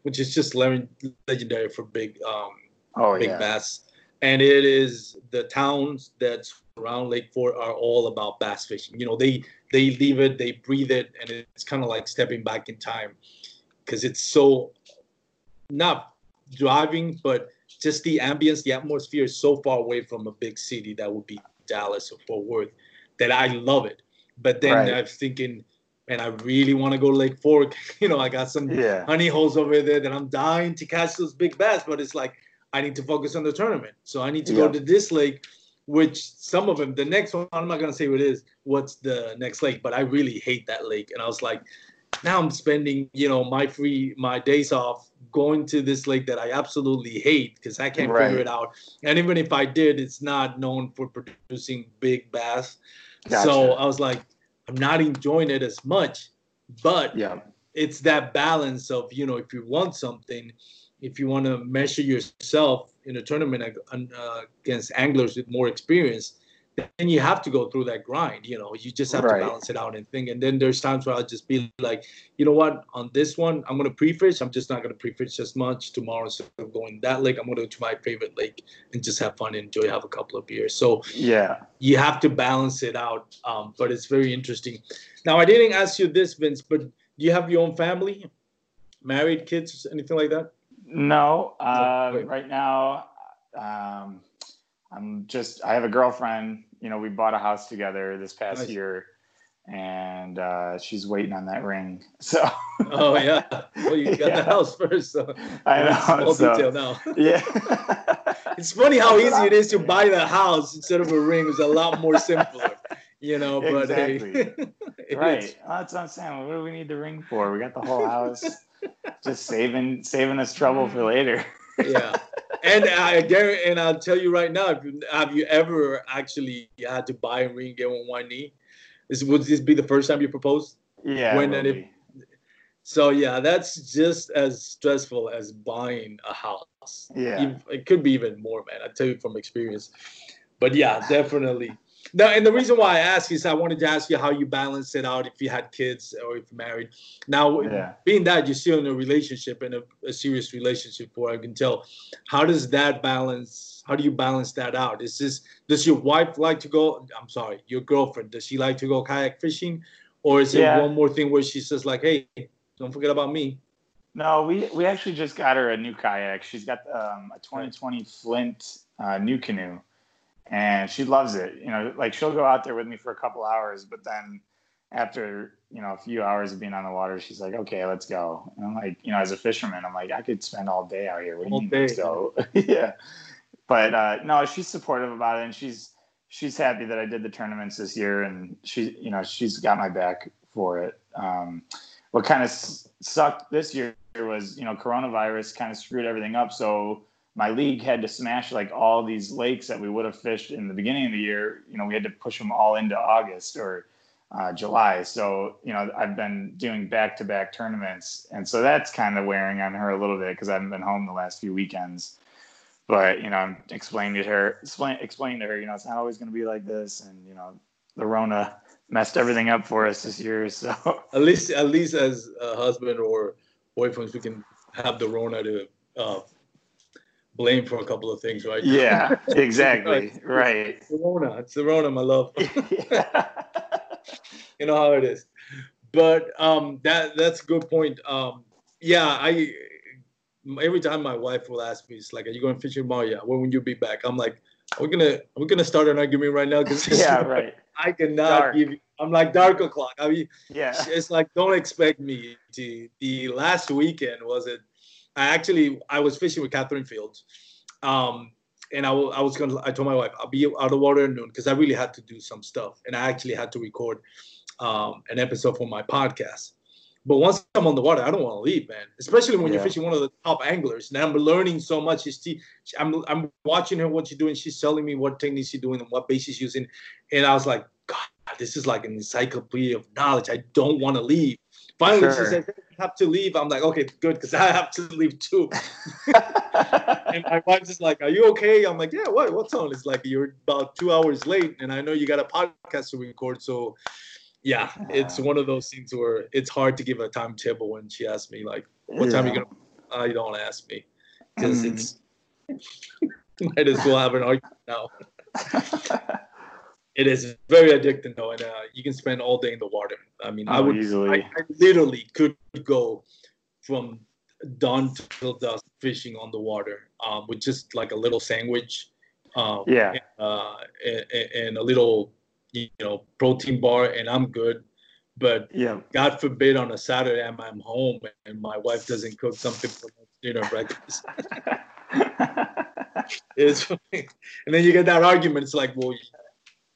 which is just legendary for big, um, oh, big yeah. bass. And it is the towns that surround Lake Fork are all about bass fishing. You know, they they leave it, they breathe it, and it's kind of like stepping back in time because it's so not driving, but just the ambience, the atmosphere is so far away from a big city that would be Dallas or Fort Worth that I love it. But then right. I'm thinking, and I really want to go to Lake Fork. You know, I got some yeah. honey holes over there that I'm dying to catch those big bass, but it's like I need to focus on the tournament. So I need to yeah. go to this lake, which some of them, the next one, I'm not gonna say what it is, what's the next lake, but I really hate that lake. And I was like, now I'm spending, you know, my free my days off going to this lake that I absolutely hate because I can't right. figure it out. And even if I did, it's not known for producing big bass. Gotcha. So I was like, I'm not enjoying it as much. But yeah, it's that balance of, you know, if you want something, if you want to measure yourself in a tournament uh, against anglers with more experience, then you have to go through that grind. You know, you just have right. to balance it out and think. And then there's times where I'll just be like, you know what, on this one, I'm gonna pre-fish. I'm just not gonna pre-fish as much tomorrow. Instead of going that lake, I'm gonna go to my favorite lake and just have fun and enjoy, have a couple of beers. So yeah, you have to balance it out. Um, but it's very interesting. Now, I didn't ask you this, Vince, but do you have your own family, married, kids, anything like that? No, uh, right now. Um, I'm just I have a girlfriend. You know, we bought a house together this past nice. year, and uh, she's waiting on that ring. So. oh yeah. Well, you got yeah. the house first, so. I know. All so, detail now. Yeah. it's funny how easy it is to buy the house instead of a ring. It's a lot more simpler. You know, but exactly. hey, right. That's what I'm saying. What do we need the ring for? We got the whole house. just saving saving us trouble for later. Yeah and I guarantee, and I'll tell you right now, you, have you ever actually had to buy a ring get on one knee? This would this be the first time you proposed? Yeah. When and if, so yeah, that's just as stressful as buying a house. Yeah. It could be even more, man. I tell you from experience. But yeah, definitely. Now, and the reason why I ask is I wanted to ask you how you balance it out if you had kids or if you're married. Now, yeah. being that you're still in a relationship and a, serious relationship, for I can tell, how does that balance? How do you balance that out? Is this does your wife like to go? I'm sorry, your girlfriend does she like to go kayak fishing, or is yeah. it one more thing where she says like, hey, don't forget about me? No, we we actually just got her a new kayak. She's got um, a 2020 Flint uh, NuCanoe and she loves it. You know, like she'll go out there with me for a couple hours, but then after you know a few hours of being on the water, she's like, "Okay, let's go." And I'm like, you know, as a fisherman, I'm like, I could spend all day out here. What do you mean, day. let's go? yeah, but uh, no, she's supportive about it, and she's she's happy that I did the tournaments this year, and she, you know, she's got my back for it. Um, what kind of sucked this year was, you know, coronavirus kind of screwed everything up. So my league had to smash like all these lakes that we would have fished in the beginning of the year. You know, we had to push them all into August or uh, July. So, you know, I've been doing back to back tournaments. And so that's kind of wearing on her a little bit because I haven't been home the last few weekends. But, you know, I'm explaining to her, explain, to her, you know, it's not always going to be like this. And, you know, the Rona messed everything up for us this year. So at least, at least as a husband or boyfriends, we can have the Rona to uh, blame for a couple of things, right? Yeah, exactly. right. It's the Rona. It's the Rona, my love. you know how it is. But um, that that's a good point. Um, yeah, I every time my wife will ask me, it's like, "Are you going fishing tomorrow?" Yeah. When will you be back? I'm like, "We're gonna we're gonna start an argument right now because yeah, right. I cannot dark. give you. I'm like dark o'clock. I mean, yeah. It's like don't expect me to. The last weekend was it? I actually I was fishing with Catherine Fields, um, and I, w- I was gonna. I told my wife I'll be out of water at noon because I really had to do some stuff, and I actually had to record um, an episode for my podcast. But once I'm on the water, I don't want to leave, man. Especially when yeah. you're fishing one of the top anglers, and I'm learning so much. She's te- I'm I'm watching her what she's doing. She's telling me what techniques she's doing and what bait she's using, and I was like, this is like an encyclopedia of knowledge. I don't want to leave. Finally, sure. she said, have to leave. I'm like, okay, good, because I have to leave too. and my wife's just like, are you okay? I'm like, yeah, what? What's on? It's like you're about two hours late, and I know you got a podcast to record. So, yeah, it's one of those things where it's hard to give a timetable when she asks me like, what time are you gonna? Uh, you don't ask me because mm. it's might as well have an argument now. it is very addicting though, and uh, you can spend all day in the water. I mean, oh, I would. I, I, literally could go from dawn till dusk fishing on the water um, with just like a little sandwich, um, yeah, and, uh, and, and, a little you know protein bar, and I'm good. But yeah, God forbid on a Saturday I'm, I'm home and my wife doesn't cook something for dinner breakfast. it's and then you get that argument. It's like, well,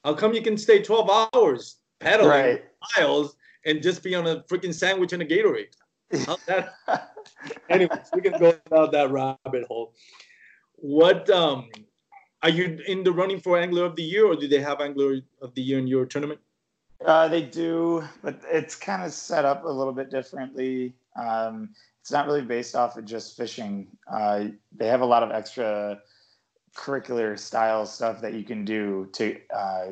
how come you can stay 12 hours pedaling right. miles and just be on a freaking sandwich and a Gatorade? How's that? Anyways, we can go down that rabbit hole. What um are you in the running for Angler of the Year, or do they have Angler of the Year in your tournament? Uh, they do, but it's kind of set up a little bit differently. Um, it's not really based off of just fishing. Uh, they have a lot of extra curricular style stuff that you can do to uh,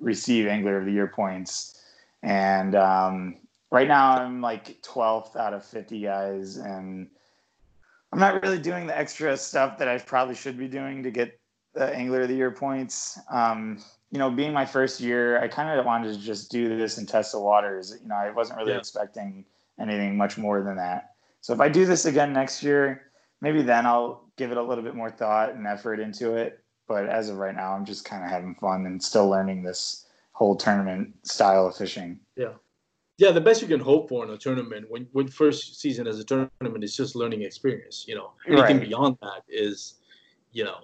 receive Angler of the Year points. And um, right now I'm like 12th out of 50 guys, and I'm not really doing the extra stuff that I probably should be doing to get the Angler of the Year points. Um, you know, being my first year, I kind of wanted to just do this and test the waters. You know, I wasn't really yeah. expecting anything much more than that. So if I do this again next year, maybe then I'll give it a little bit more thought and effort into it. But as of right now, I'm just kind of having fun and still learning this whole tournament style of fishing. Yeah. Yeah, the best you can hope for in a tournament when, when first season as a tournament is just learning experience. You know, anything right. beyond that is, you know,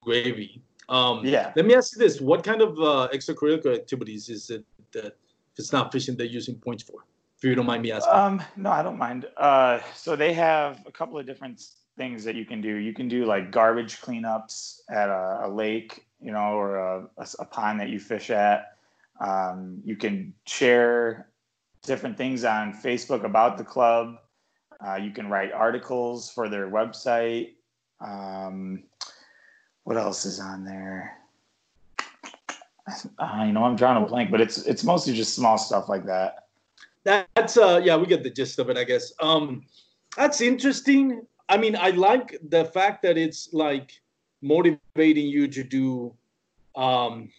gravy. Um, yeah. Let me ask you this: What kind of uh, extracurricular activities is it that if it's not fishing, they're using points for? If you don't mind me asking. Um, no, I don't mind. Uh, so they have a couple of different things that you can do. You can do like garbage cleanups at a, a lake, you know, or a, a, a, pond that you fish at. Um, you can share different things on Facebook about the club. Uh, you can write articles for their website. Um, what else is on there? Uh, you know, I'm drawing a blank, but it's it's mostly just small stuff like that. That's uh, yeah, we get the gist of it, I guess. Um, that's interesting. I mean, I like the fact that it's like motivating you to do um,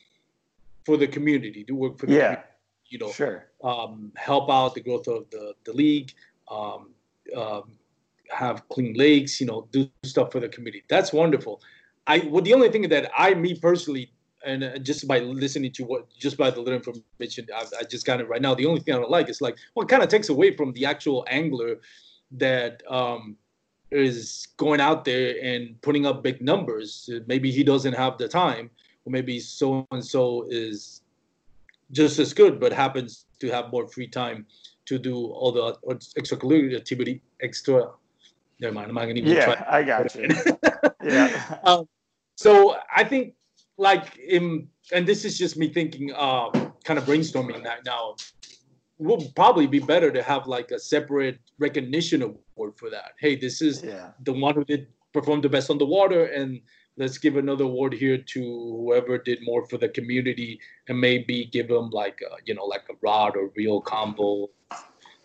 for the community, to work for the yeah. community, you know, sure. um, help out the growth of the, the league, um, um, have clean lakes, you know, do stuff for the community. That's wonderful. I well, the only thing that I, me personally, and uh, just by listening to what, just by the little information I, I just got it right now, the only thing I don't like is like, well, it kind of takes away from the actual angler that um, is going out there and putting up big numbers. Maybe he doesn't have the time, or maybe so and so is just as good, but happens to have more free time to do all the extracurricular activity. Extra. Never mind. I'm not gonna even yeah, try. I got you. yeah. Um, so I think like in and this is just me thinking uh kind of brainstorming that now would probably be better to have like a separate recognition award for that hey this is Yeah. the one who did perform the best on the water and let's give another award here to whoever did more for the community and maybe give them like a, you know like a rod or reel combo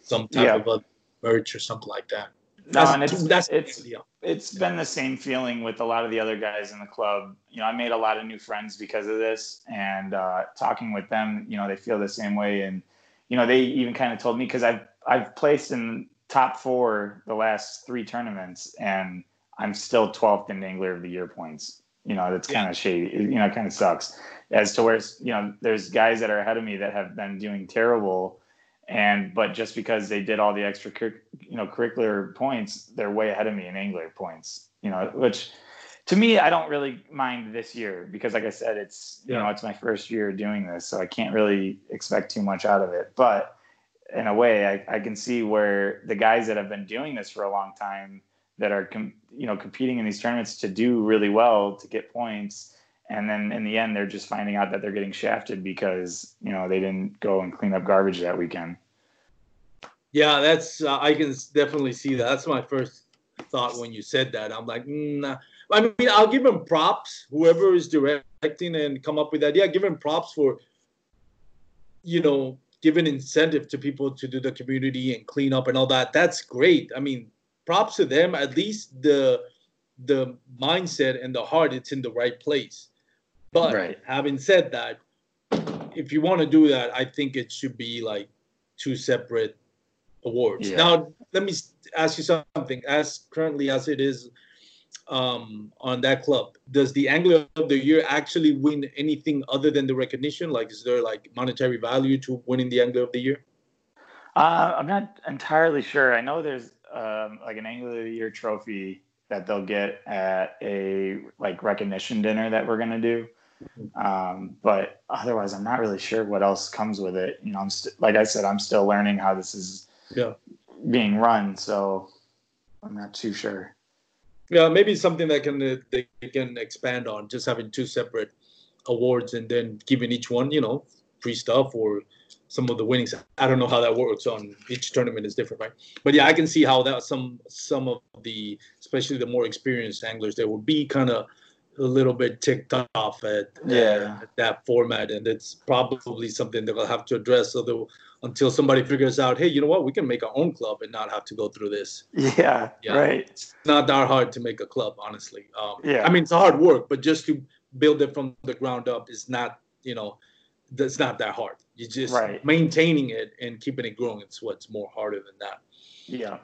some type Yeah. of a merch or something like that No, and it's that's it's yeah it's been the same feeling with a lot of the other guys in the club. You know, I made a lot of new friends because of this, and uh, talking with them, you know, they feel the same way, and you know, they even kind of told me because I've I've placed in top four the last three tournaments, and I'm still 12th in Angler of the Year points. You know, that's kind of shady. You know, it kind of sucks. As to where you know, there's guys that are ahead of me that have been doing terrible, and but just because they did all the extra cur- you know curricular points they're way ahead of me in angler points you know which to me i don't really mind this year because like i said it's you know it's my first year doing this so i can't really expect too much out of it but in a way I, I can see where the guys that have been doing this for a long time that are com- you know competing in these tournaments to do really well to get points and then in the end they're just finding out that they're getting shafted because you know they didn't go and clean up garbage that weekend Yeah, that's uh, I can definitely see that. That's my first thought when you said that. I'm like, mm, nah. I mean, I'll give him props. Whoever is directing and come up with that, yeah, give him props for, you know, giving incentive to people to do the community and clean up and all that. That's great. I mean, props to them. At least the the mindset and the heart, it's in the right place. But Right. having said that, if you want to do that, I think it should be like two separate awards. Yeah. Now, let me ask you something. As currently as it is um, on that club, does the Angler of the Year actually win anything other than the recognition? Like, is there like monetary value to winning the Angler of the Year? Uh, I'm not entirely sure. I know there's um, like an Angler of the Year trophy that they'll get at a like recognition dinner that we're gonna do. Um, but otherwise, I'm not really sure what else comes with it. You know, I'm st- like I said, I'm still learning how this is Yeah. being run, so I'm not too sure. Yeah, maybe something that can uh, they can expand on. Just having two separate awards and then giving each one, you know, free stuff or some of the winnings. I don't know how that works on each tournament is different, right? But yeah, I can see how that some some of the especially the more experienced anglers they will be kind of a little bit ticked off at, Yeah. at that format, and it's probably something that we'll have to address. Although until somebody figures out, hey, you know what, we can make our own club and not have to go through this Yeah, Yeah. right. it's not that hard to make a club, honestly. Um, Yeah. I mean, it's hard work, but just to build it from the ground up is not, you know, that's not that hard. You just Right. maintaining it and keeping it growing. It's what's more harder than that. Yeah.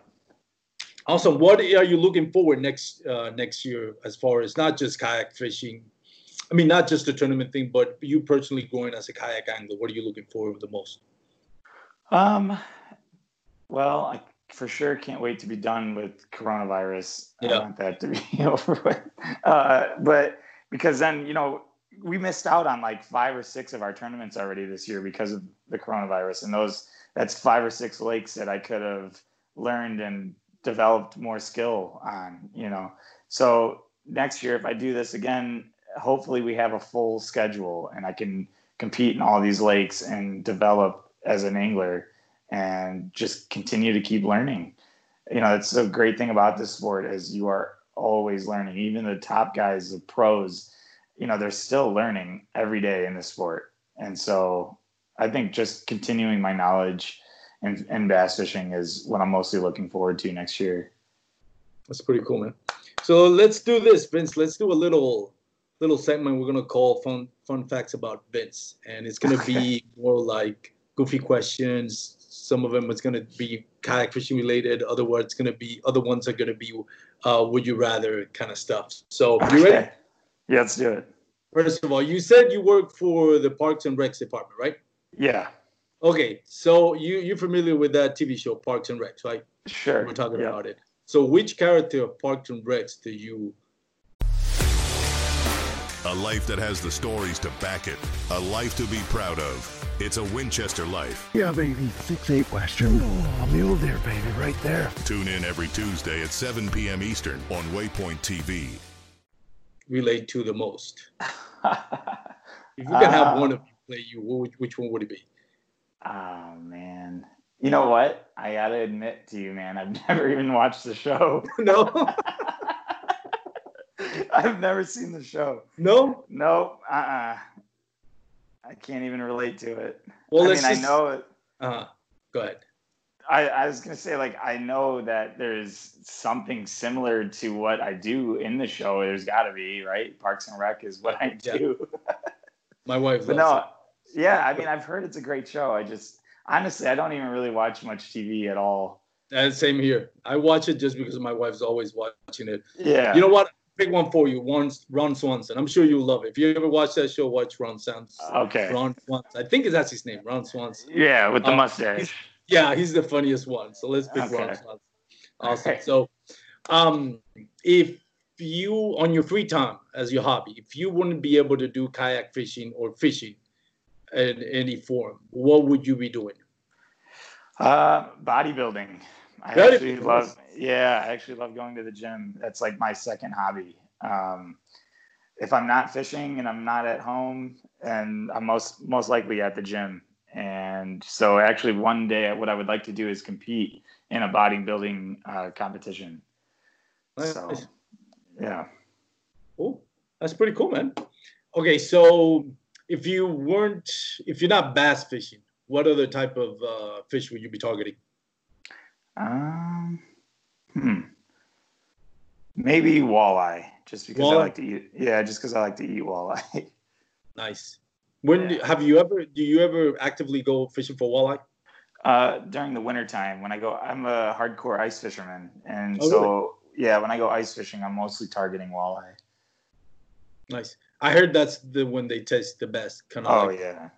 Awesome. What are you looking forward next uh, next year as far as not just kayak fishing? I mean, not just the tournament thing, but you personally growing as a kayak angler. What are you looking forward the most? Um, well, I for sure can't wait to be done with coronavirus. I want that to be over with. Uh, but because then, you know, we missed out on like five or six of our tournaments already this year because of the coronavirus. And those, that's five or six lakes that I could have learned and developed more skill on, you know. So next year, if I do this again, hopefully we have a full schedule and I can compete in all these lakes and develop as an angler and just continue to keep learning. You know, that's a great thing about this sport is you are always learning. Even the top guys, the pros, you know, they're still learning every day in the sport. And so I think just continuing my knowledge in, in bass fishing is what I'm mostly looking forward to next year. That's pretty cool, man. So let's do this, Vince. Let's do a little little segment we're gonna call fun fun facts about Vince, and it's gonna be more like goofy questions. Some of them is gonna be kayak fishing related. Other ones gonna be other ones are gonna be uh, would you rather kind of stuff. So you ready? Yeah, let's do it. First of all, you said you work for the Parks and Recs department, right? Yeah, Okay, so you you're familiar with that TV show Parks and Recs, right? sure. We're talking Yeah. about it. So which character of Parks and Recs do you A life that has the stories to back it. A life to be proud of. It's a Winchester life. Yeah, baby. Six eight Western. Oh, mule deer, baby, right there. Tune in every Tuesday at 7 p.m. Eastern on Waypoint TV. relate to the most? if you can have Uh, one of you play you, which, which one would it be? Oh man. You know what? I gotta admit to you, man, I've never even watched the show. no, I've never seen the show. no. No, uh uh I can't even relate to it. Well, I mean, just- I know it. Uh, go ahead. I, I was gonna say, like, I know that there's something similar to what I do in the show. There's gotta be, right? Parks and Rec is what I Yeah. do. My wife but loves no, yeah, I mean, I've heard it's a great show. I just honestly, I don't even really watch much TV at all. And same here. I watch it just because my wife's always watching it. Yeah. You know what? Pick one for you. One, Ron Swanson. I'm sure you'll love it. If you ever watch that show, watch Ron Swanson. Okay. Ron Swanson. I think that's his name, Ron Swanson. Yeah, with the Uh, mustache. Yeah, he's the funniest one. So let's pick Ron Swanson. Awesome. Okay. So, um, if you on your free time as your hobby, if you wouldn't be able to do kayak fishing or fishing in any form, what would you be doing? Uh, bodybuilding. I actually love. Yeah, I actually love going to the gym. That's like my second hobby. Um, if I'm not fishing and I'm not at home, and I'm most most likely at the gym. And so, actually, one day, what I would like to do is compete in a bodybuilding uh, competition. Nice. So, yeah. Oh, that's pretty cool, man. Okay, so if you weren't, if you're not bass fishing, what other type of uh, fish would you be targeting? Um, hmm. Maybe walleye, just because I like to eat. Yeah, just because I like to eat walleye. Nice. When Yeah. have you ever? Do you ever actively go fishing for walleye? Uh, during the winter time, when I go, I'm a hardcore ice fisherman, and Oh, so yeah, when I go ice fishing, I'm mostly targeting walleye. Nice. I heard that's the one they taste the best. Kind of. Oh like, yeah,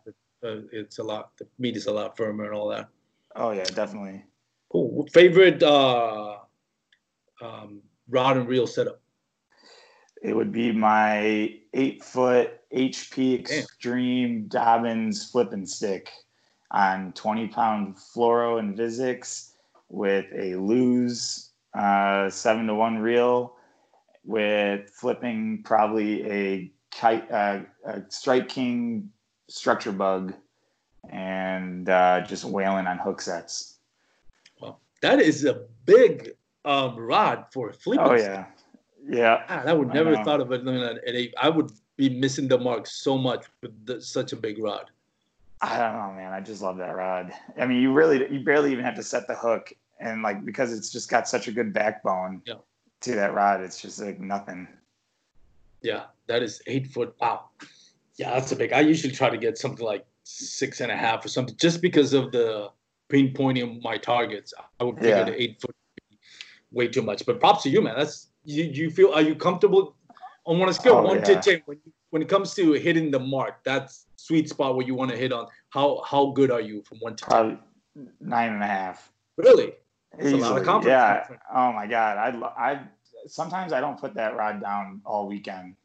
uh, it's a lot. The meat is a lot firmer and all that. oh yeah, definitely. Cool. Favorite uh, um, rod and reel setup? It would be my eight foot HP Damn. Extreme Dobyns flipping stick on 20 pound fluoro and Visix with a Lew's uh, seven to one reel with flipping probably a kite, uh, a Strike King structure bug and uh, just whaling on hook sets. Well, that is a big um, rod for flipping. Oh yeah, yeah. God, I would I never know. thought of it that at eight. I would be missing the mark so much with the, such a big rod. I don't know, man. I just love that rod. I mean, you really, you barely even have to set the hook, and like because it's just got such a good backbone Yeah. to that rod, it's just like nothing. Yeah, that is eight foot. Wow. Yeah, that's a big. I usually try to get something like six and a half or something, just because of the pinpointing my targets. I would figure Yeah. the eight foot way too much. But props to you, man. That's you. You feel? Are you comfortable on one scale Oh, one yeah. to ten when when it comes to hitting the mark? That's sweet spot where you want to hit on. How how good are you from one to ten? Nine and a half. Really? That's a lot of Easily. confidence, Yeah. Oh my god. I I sometimes I don't put that rod down all weekend.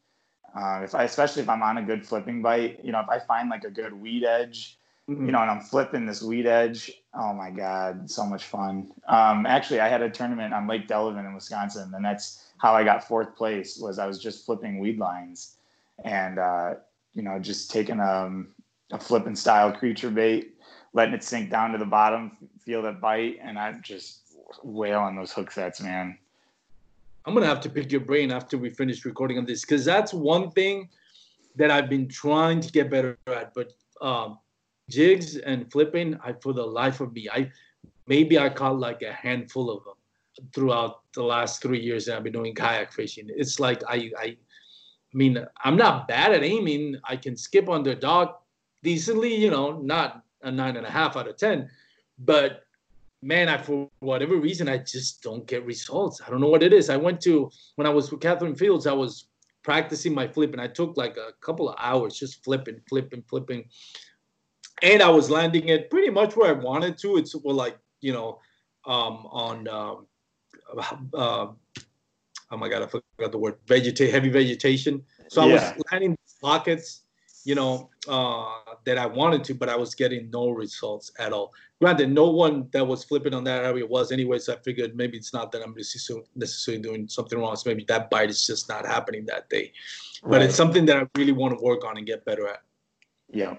Uh, if I, especially if I'm on a good flipping bite, you know, if I find like a good weed edge, Mm-hmm. you know, and I'm flipping this weed edge. Oh my God, so much fun. Um, actually, I had a tournament on Lake Delavan in Wisconsin, and that's how I got fourth place. Was I was just flipping weed lines, and uh, you know, just taking um, a flipping style creature bait, letting it sink down to the bottom, feel that bite, and I just wail on those hook sets, man. I'm gonna have to pick your brain after we finish recording on this because that's one thing that I've been trying to get better at. But um, jigs and flipping, I for the life of me, I maybe I caught like a handful of them throughout the last three years that I've been doing kayak fishing. It's like I I, I mean I'm not bad at aiming. I can skip on the dog decently, you know, not a nine and a half out of ten, but man, I for whatever reason I just don't get results. I don't know what it is. I went to when I was with Catherine Fields, I was practicing my flip and I took like a couple of hours just flipping, flipping, flipping. And I was landing it pretty much where I wanted to. It's well, like, you know, um, on um, uh, oh my god, I forgot the word vegetate heavy vegetation. So I Yeah. was landing pockets, you know, uh, that I wanted to, but I was getting no results at all. Granted, no one that was flipping on that area was anyway, so I figured maybe it's not that I'm necessarily doing something wrong. So maybe that bite is just not happening that day. But it's something that I really want to work on and get better at. Yeah.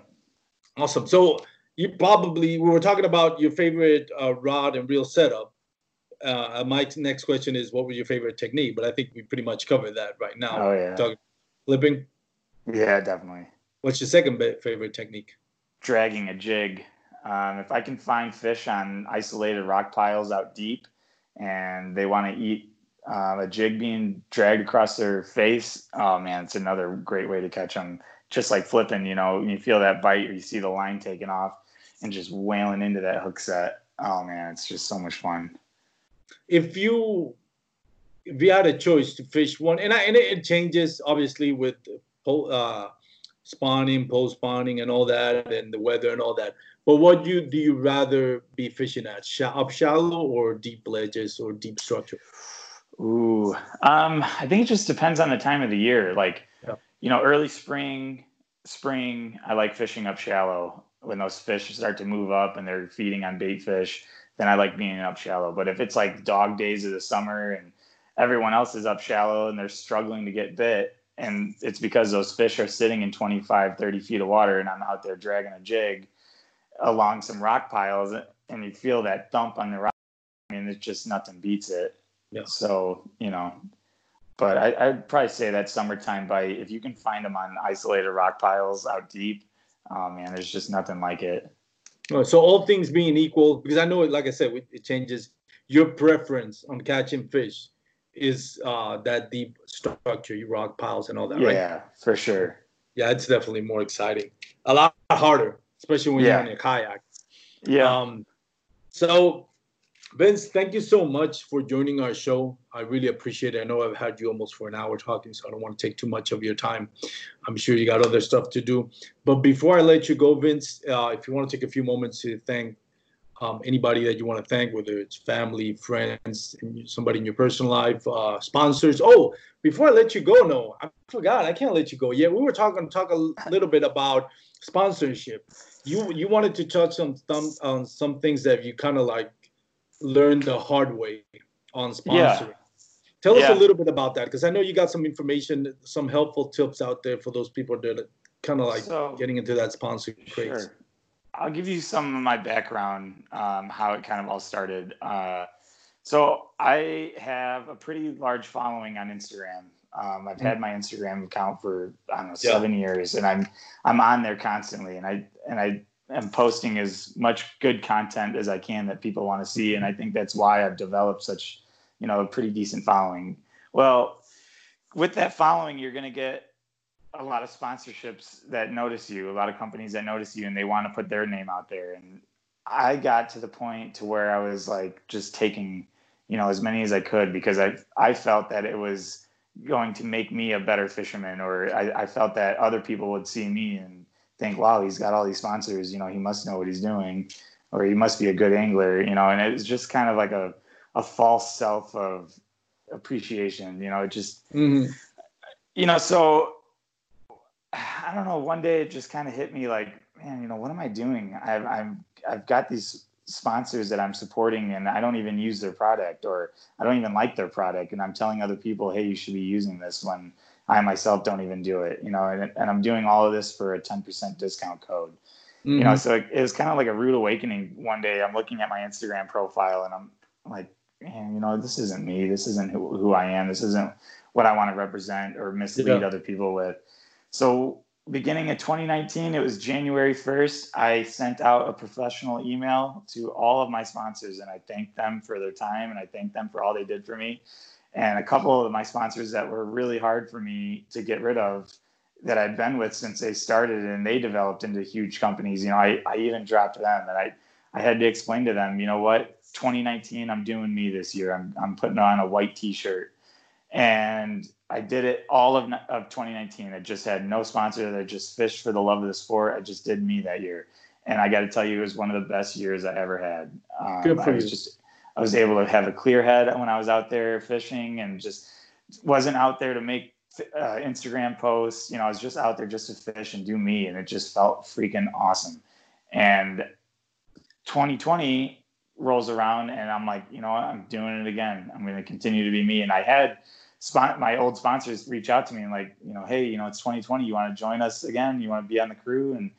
Awesome. So you probably we were talking about your favorite uh, rod and reel setup. Uh, my next question is, what was your favorite technique? But I think we pretty much covered that right now. Oh yeah. Talking, flipping. Yeah, definitely. What's your second favorite technique? Dragging a jig. Um, if I can find fish on isolated rock piles out deep, and they want to eat uh, a jig being dragged across their face, oh man, it's another great way to catch them. Just like flipping, you know, you feel that bite or you see the line taken off and just wailing into that hook set. Oh man, it's just so much fun. If you if you had a choice to fish one, and I, and it changes obviously with uh, spawning, post spawning, and all that, and the weather and all that. But what do you do you rather be fishing at, up shallow or deep ledges or deep structure? Ooh, um, I think it just depends on the time of the year. Like, yeah. you know, early spring, spring, I like fishing up shallow when those fish start to move up and they're feeding on bait fish, then I like being up shallow. But if it's like dog days of the summer and everyone else is up shallow and they're struggling to get bit, and it's because those fish are sitting in 25, 30 feet of water and I'm out there dragging a jig along some rock piles and you feel that thump on the rock. I mean, it's just nothing beats it. Yeah. So, you know, but I, would probably say that summertime bite, if you can find them on isolated rock piles out deep, oh man, there's just nothing like it. So all things being equal, because I know, like I said, it changes. Your preference on catching fish is uh, that deep structure, you rock piles and all that, yeah, right? Yeah, for sure. Yeah, it's definitely more exciting. A lot harder, especially when yeah. you're in a kayak. Yeah. Um, so Vince, thank you so much for joining our show. I really appreciate it. I know I've had you almost for an hour talking, so I don't want to take too much of your time. I'm sure you got other stuff to do. But before I let you go, Vince, uh, if you want to take a few moments to thank um, anybody that you want to thank, whether it's family, friends, somebody in your personal life, uh, sponsors. Oh, before I let you go, no, I forgot. I can't let you go. Yeah, we were talking talk a little bit about sponsorship. You you wanted to touch on some on some things that you kind of like learned the hard way on sponsoring. Yeah. Tell yeah. us a little bit about that because I know you got some information, some helpful tips out there for those people that are kind of like so, getting into that sponsor craze. Sure. I'll give you some of my background, um, how it kind of all started. Uh, so I have a pretty large following on Instagram. Um, I've had mm. my Instagram account for I don't know yeah. seven years, and I'm I'm on there constantly, and I and I am posting as much good content as I can that people want to see. And I think that's why I've developed such, you know, a pretty decent following. Well, with that following, you're going to get a lot of sponsorships that notice you, a lot of companies that notice you and they want to put their name out there. And I got to the point to where I was like just taking, you know, as many as I could because I I felt that it was going to make me a better fisherman or I, I felt that other people would see me and think, wow, he's got all these sponsors, you know, he must know what he's doing, or he must be a good angler, you know, and it's just kind of like a, a false self of appreciation, you know, it just, mm-hmm. you know, so I don't know, one day it just kind of hit me like, man, you know, what am I doing? I've, I'm, I've got these sponsors that I'm supporting and I don't even use their product or I don't even like their product. And I'm telling other people, Hey, you should be using this when I myself don't even do it, you know, and, and I'm doing all of this for a 10% discount code. Mm-hmm. You know, mm-hmm. so it, it was kind of like a rude awakening one day. I'm looking at my Instagram profile and I'm like, man, you know, this isn't me. This isn't who, who I am. This isn't what I want to represent or mislead yeah. other people with. So, beginning of 2019, it was January 1st. I sent out a professional email to all of my sponsors and I thanked them for their time and I thanked them for all they did for me and a couple of my sponsors that were really hard for me to get rid of that I'd been with since they started and they developed into huge companies. You know, I, I even dropped them and I, I had to explain to them, you know what, 2019, I'm doing me this year. I'm, I'm putting on a white t-shirt and I did it all of, of 2019. I just had no sponsor. I just fished for the love of the sport. I just did me that year. And I got to tell you, it was one of the best years I ever had. Um, Good for I was you. just, I was able to have a clear head when I was out there fishing and just wasn't out there to make uh, Instagram posts. You know, I was just out there just to fish and do me, and it just felt freaking awesome. And 2020 rolls around, and I'm like, you know what, I'm doing it again. I'm going to continue to be me. And I had my old sponsors reach out to me and like, you know, hey, you know, it's 2020. You want to join us again? You want to be on the crew? And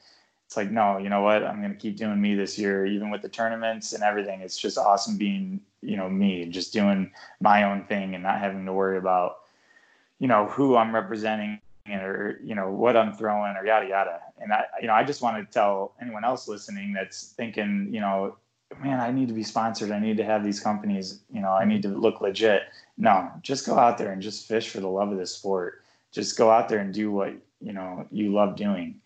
it's like, no, you know what? I'm going to keep doing me this year, even with the tournaments and everything. It's just awesome being, you know, me, just doing my own thing and not having to worry about, you know, who I'm representing or, you know, what I'm throwing or yada, yada. And I, you know, I just want to tell anyone else listening that's thinking, you know, man, I need to be sponsored. I need to have these companies, you know, I need to look legit. No, just go out there and just fish for the love of the sport. Just go out there and do what, you know, you love doing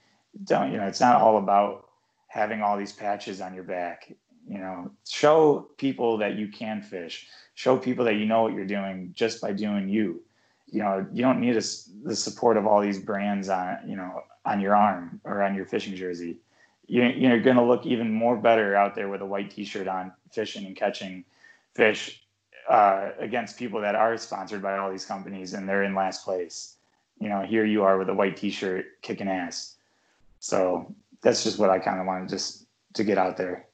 don't you know it's not all about having all these patches on your back you know show people that you can fish show people that you know what you're doing just by doing you you know you don't need a, the support of all these brands on you know on your arm or on your fishing jersey you, you're going to look even more better out there with a white t-shirt on fishing and catching fish uh, against people that are sponsored by all these companies and they're in last place you know here you are with a white t-shirt kicking ass so that's just what I kind of wanted just to get out there.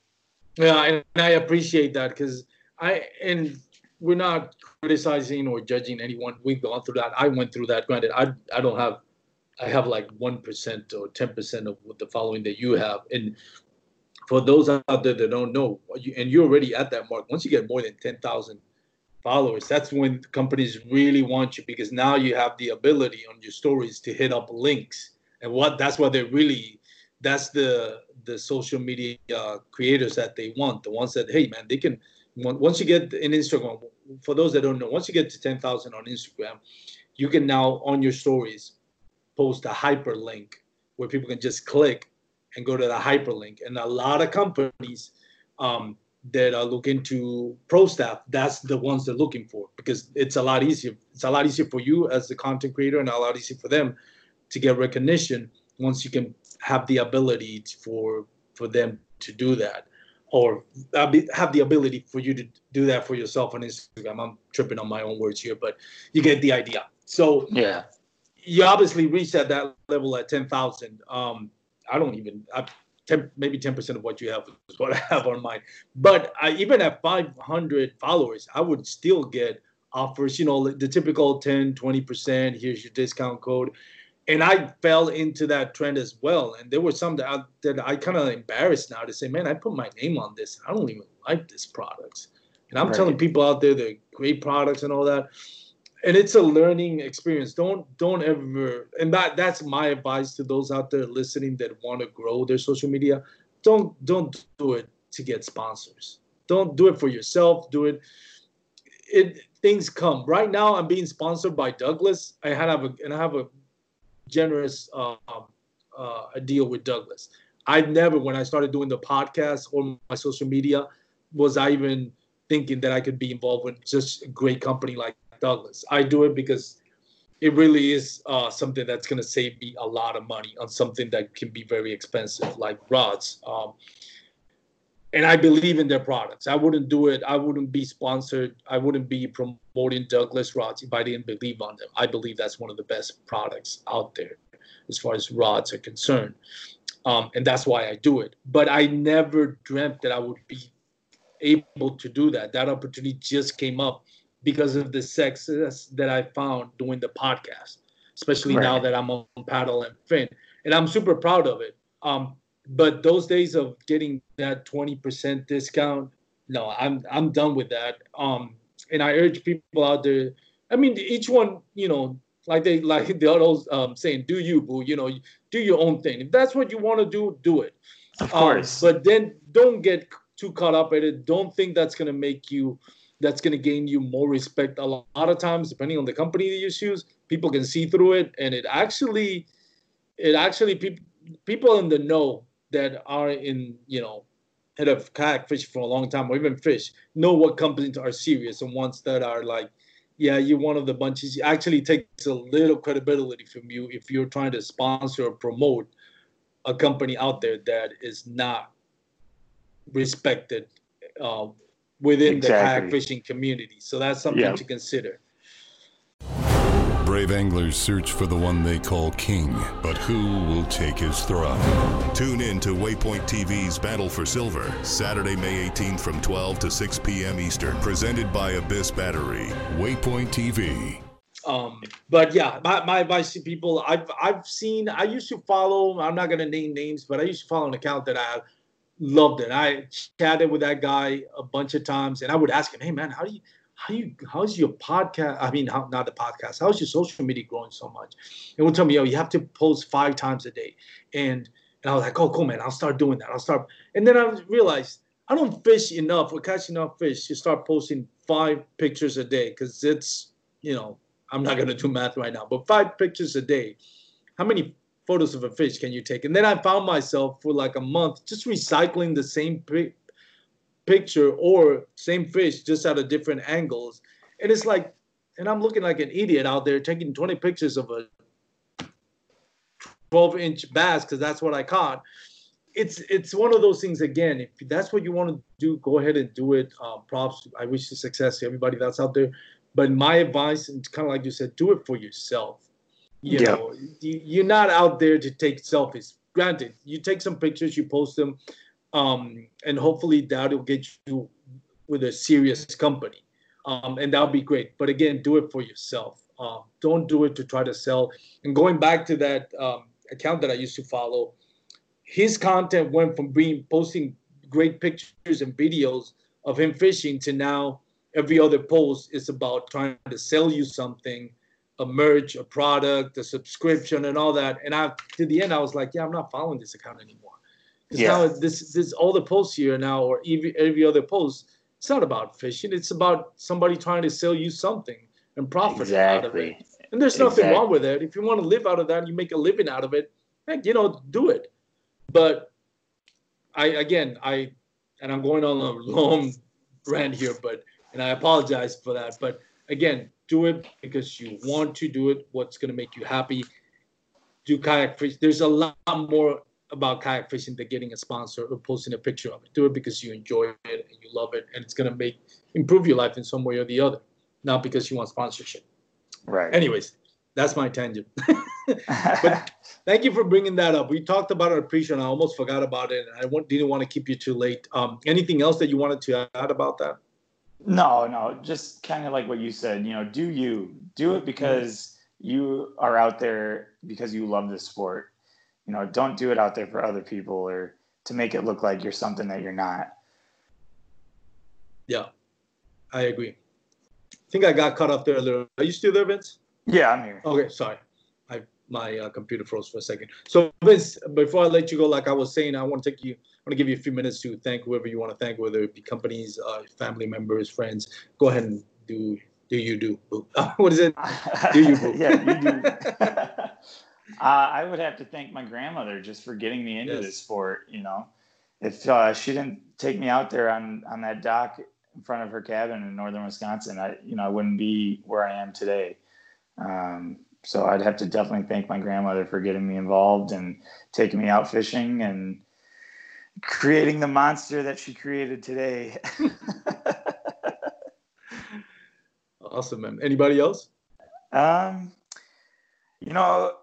Yeah, and I appreciate that because I and we're not criticizing or judging anyone. We've gone through that. I went through that. Granted, I I don't have I have like one percent or ten percent of the following that you have. And for those out there that don't know, and you're already at that mark. Once you get more than ten thousand followers, that's when companies really want you because now you have the ability on your stories to hit up links and what that's what they really that's the the social media uh, creators that they want the ones that hey man they can once you get in instagram for those that don't know once you get to 10,000 on instagram you can now on your stories post a hyperlink where people can just click and go to the hyperlink and a lot of companies um, that are looking to pro staff that's the ones they're looking for because it's a lot easier it's a lot easier for you as the content creator and a lot easier for them to get recognition once you can have the ability for for them to do that or have the ability for you to do that for yourself on Instagram. I'm tripping on my own words here, but you get the idea. So yeah, you obviously reached at that level at ten thousand. Um, I don't even I, 10, maybe ten percent of what you have is what I have on mine. But I, even at five hundred followers, I would still get offers. You know, the typical 10, 20 percent. Here's your discount code and I fell into that trend as well. And there were some that I, that I kind of embarrassed now to say, man, I put my name on this. I don't even like this product. And I'm right. telling people out there they're great products and all that. And it's a learning experience. Don't don't ever and that that's my advice to those out there listening that want to grow their social media. Don't don't do it to get sponsors. Don't do it for yourself. Do it. It things come. Right now, I'm being sponsored by Douglas. I have a and I have a generous uh, uh, a deal with Douglas. I never, when I started doing the podcast or my social media, was I even thinking that I could be involved with just a great company like Douglas. I do it because it really is uh, something that's going to save me a lot of money on something that can be very expensive, like rods. Um, and I believe in their products. I wouldn't do it. I wouldn't be sponsored. I wouldn't be promoting Douglas rods if I didn't believe on them. I believe that's one of the best products out there as far as rods are concerned. Um, and that's why I do it. But I never dreamt that I would be able to do that. That opportunity just came up because of the success that I found doing the podcast, especially right. now that I'm on paddle and fin. And I'm super proud of it. Um, but those days of getting that 20% discount, no, I'm I'm done with that. Um, and I urge people out there. I mean, each one, you know, like they like the others um, saying, "Do you, boo? You know, do your own thing. If that's what you want to do, do it." Of course. Um, but then don't get too caught up in it. Don't think that's gonna make you, that's gonna gain you more respect. A lot, of times, depending on the company that you choose, people can see through it, and it actually, it actually people people in the know that are in, you know, head of kayak fish for a long time or even fish know what companies are serious and ones that are like, yeah, you're one of the bunches. It actually takes a little credibility from you if you're trying to sponsor or promote a company out there that is not respected uh, within exactly. the kayak fishing community. So that's something to consider. Brave anglers search for the one they call king, but who will take his throne? Tune in to Waypoint TV's Battle for Silver, Saturday, May 18th from 12 to 6 p.m. Eastern, presented by Abyss Battery. Waypoint TV. Um, but yeah, my, my advice to people, I've I've seen, I used to follow, I'm not gonna name names, but I used to follow an account that I loved it. I chatted with that guy a bunch of times, and I would ask him, "Hey man, how do you how you how's your podcast? I mean, how, not the podcast. How's your social media growing so much?" And would tell me, "Yo, you have to post five times a day," and and I was like, "Oh, cool, man. I'll start doing that. I'll start." And then I realized I don't fish enough or catch enough fish to start posting five pictures a day because it's you know I'm not gonna do math right now, but five pictures a day. How many photos of a fish can you take? And then I found myself for like a month just recycling the same picture or same fish just out of different angles. And it's like, and I'm looking like an idiot out there taking 20 pictures of a 12 inch bass because that's what I caught. It's it's one of those things again. If that's what you want to do, go ahead and do it. Uh, props. I wish you success to everybody that's out there. But my advice, and kind of like you said, do it for yourself. You yeah. know, you're not out there to take selfies. Granted, you take some pictures, you post them, um, and hopefully that'll get you with a serious company, um, and that'll be great. But again, do it for yourself. Um, don't do it to try to sell. And going back to that um, account that I used to follow, his content went from being posting great pictures and videos of him fishing to now every other post is about trying to sell you something a merch, a product, a subscription, and all that. And I, to the end, I was like, yeah, I'm not following this account anymore. Because yeah. now this, this, all the posts here now, or every, every other post, it's not about fishing. It's about somebody trying to sell you something and profit exactly. out of it. And there's nothing exactly. wrong with it. If you want to live out of that, you make a living out of it. Heck, you know, do it. But I, again, I, and I'm going on a long rant here, but, and I apologize for that. But again, do it because you want to do it, what's going to make you happy. Do kayak fishing. There's a lot more about kayak fishing than getting a sponsor or posting a picture of it. Do it because you enjoy it and you love it, and it's going to make improve your life in some way or the other, not because you want sponsorship. Right. Anyways, that's my tangent. but thank you for bringing that up. We talked about our pre and I almost forgot about it. I didn't want to keep you too late. Um, anything else that you wanted to add about that? No, no, just kind of like what you said, you know, do you do it because you are out there because you love the sport. You know, don't do it out there for other people or to make it look like you're something that you're not. Yeah, I agree. I think I got cut off there a little. Are you still there, Vince? Yeah, I'm here. Okay, sorry I my uh, computer froze for a second. So Vince, before I let you go, like I was saying, I want to take you, want to give you a few minutes to thank whoever you want to thank, whether it be companies, uh, family members, friends. Go ahead and do do you do? what is it? Do you? Boo? yeah, you do. uh, I would have to thank my grandmother just for getting me into yes. this sport. You know, if uh, she didn't take me out there on on that dock in front of her cabin in northern Wisconsin, I you know I wouldn't be where I am today. Um, so I'd have to definitely thank my grandmother for getting me involved and taking me out fishing and creating the monster that she created today. awesome, man. Anybody else? Um, you know,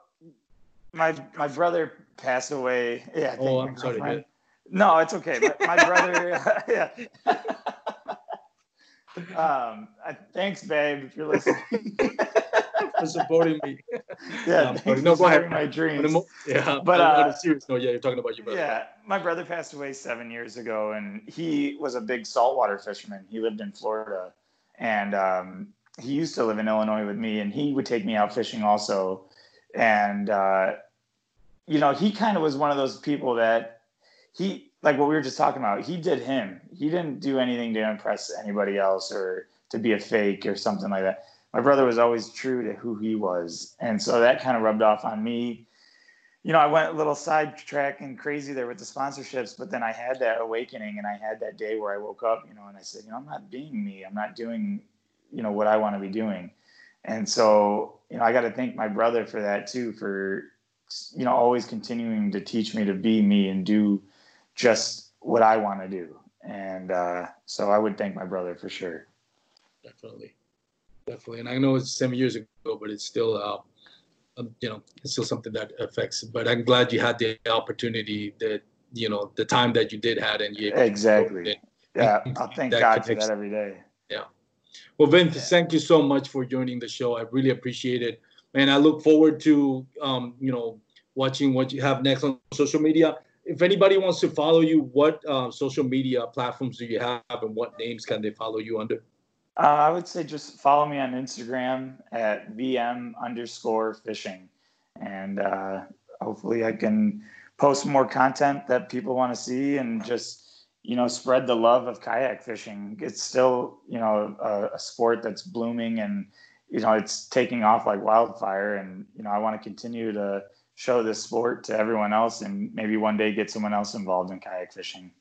my my brother passed away. Yeah. Oh, I'm sorry. No, it's okay. My, my brother. yeah. um, thanks, babe, if you're listening for supporting me. Yeah, no, no go ahead. My dreams. yeah, but uh, on a serious note, yeah, you're talking about your brother. Yeah, my brother passed away seven years ago, and he was a big saltwater fisherman. He lived in Florida, and um, he used to live in Illinois with me, and he would take me out fishing also. And uh, you know, he kind of was one of those people that he like what we were just talking about. He did him. He didn't do anything to impress anybody else or to be a fake or something like that my brother was always true to who he was. And so that kind of rubbed off on me. You know, I went a little sidetrack and crazy there with the sponsorships, but then I had that awakening and I had that day where I woke up, you know, and I said, you know, I'm not being me. I'm not doing, you know, what I want to be doing. And so, you know, I got to thank my brother for that too, for, you know, always continuing to teach me to be me and do just what I want to do. And uh, so I would thank my brother for sure. Definitely. Definitely. And I know it's seven years ago, but it's still, uh, you know, it's still something that affects. But I'm glad you had the opportunity that, you know, the time that you did had and you exactly. Yeah, I thank God for that every day. Yeah. Well, Vince, yeah. thank you so much for joining the show. I really appreciate it, and I look forward to, um, you know, watching what you have next on social media. If anybody wants to follow you, what uh, social media platforms do you have, and what names can they follow you under? Uh, I would say just follow me on Instagram at VM underscore fishing. And uh, hopefully I can post more content that people want to see and just, you know, spread the love of kayak fishing. It's still, you know, a, a sport that's blooming and, you know, it's taking off like wildfire. And, you know, I want to continue to show this sport to everyone else and maybe one day get someone else involved in kayak fishing.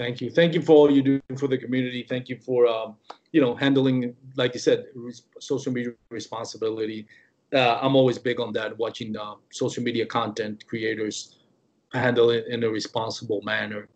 Thank you. Thank you for all you do for the community. Thank you for, um, you know, handling, like you said, social media responsibility. Uh, I'm always big on that, watching uh, social media content creators handle it in a responsible manner.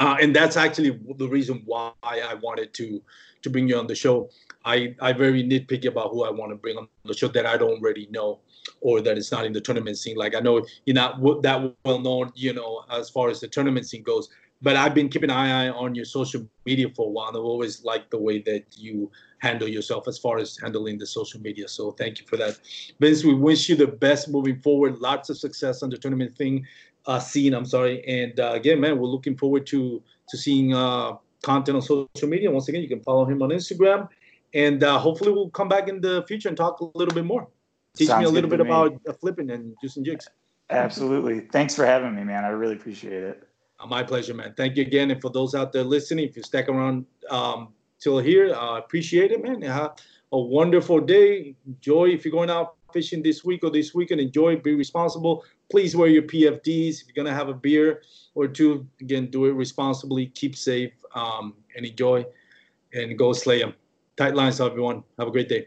Uh, and that's actually the reason why I wanted to to bring you on the show. I I very nitpicky about who I want to bring on the show that I don't already know or that it's not in the tournament scene. Like I know you're not that well known, you know, as far as the tournament scene goes but I've been keeping an eye on your social media for a while. And I've always liked the way that you handle yourself as far as handling the social media. So thank you for that. Vince, we wish you the best moving forward. Lots of success on the tournament thing uh, scene. I'm sorry. And uh, again, man, we're looking forward to to seeing uh, content on social media. Once again, you can follow him on Instagram. And uh, hopefully we'll come back in the future and talk a little bit more. Teach Sounds me a little bit about uh, flipping and using jigs. Absolutely. Thanks for having me, man. I really appreciate it. Uh, my pleasure, man. Thank you again. And for those out there listening, if you stick around um, till here, I uh, appreciate it, man. Have a wonderful day. Enjoy if you're going out fishing this week or this weekend. Enjoy, be responsible. Please wear your PFDs. If you're going to have a beer or two, again, do it responsibly, keep safe, um, and enjoy. And go slay them. Tight lines, everyone. Have a great day.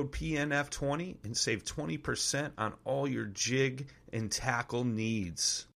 code PNF20 and save 20% on all your jig and tackle needs.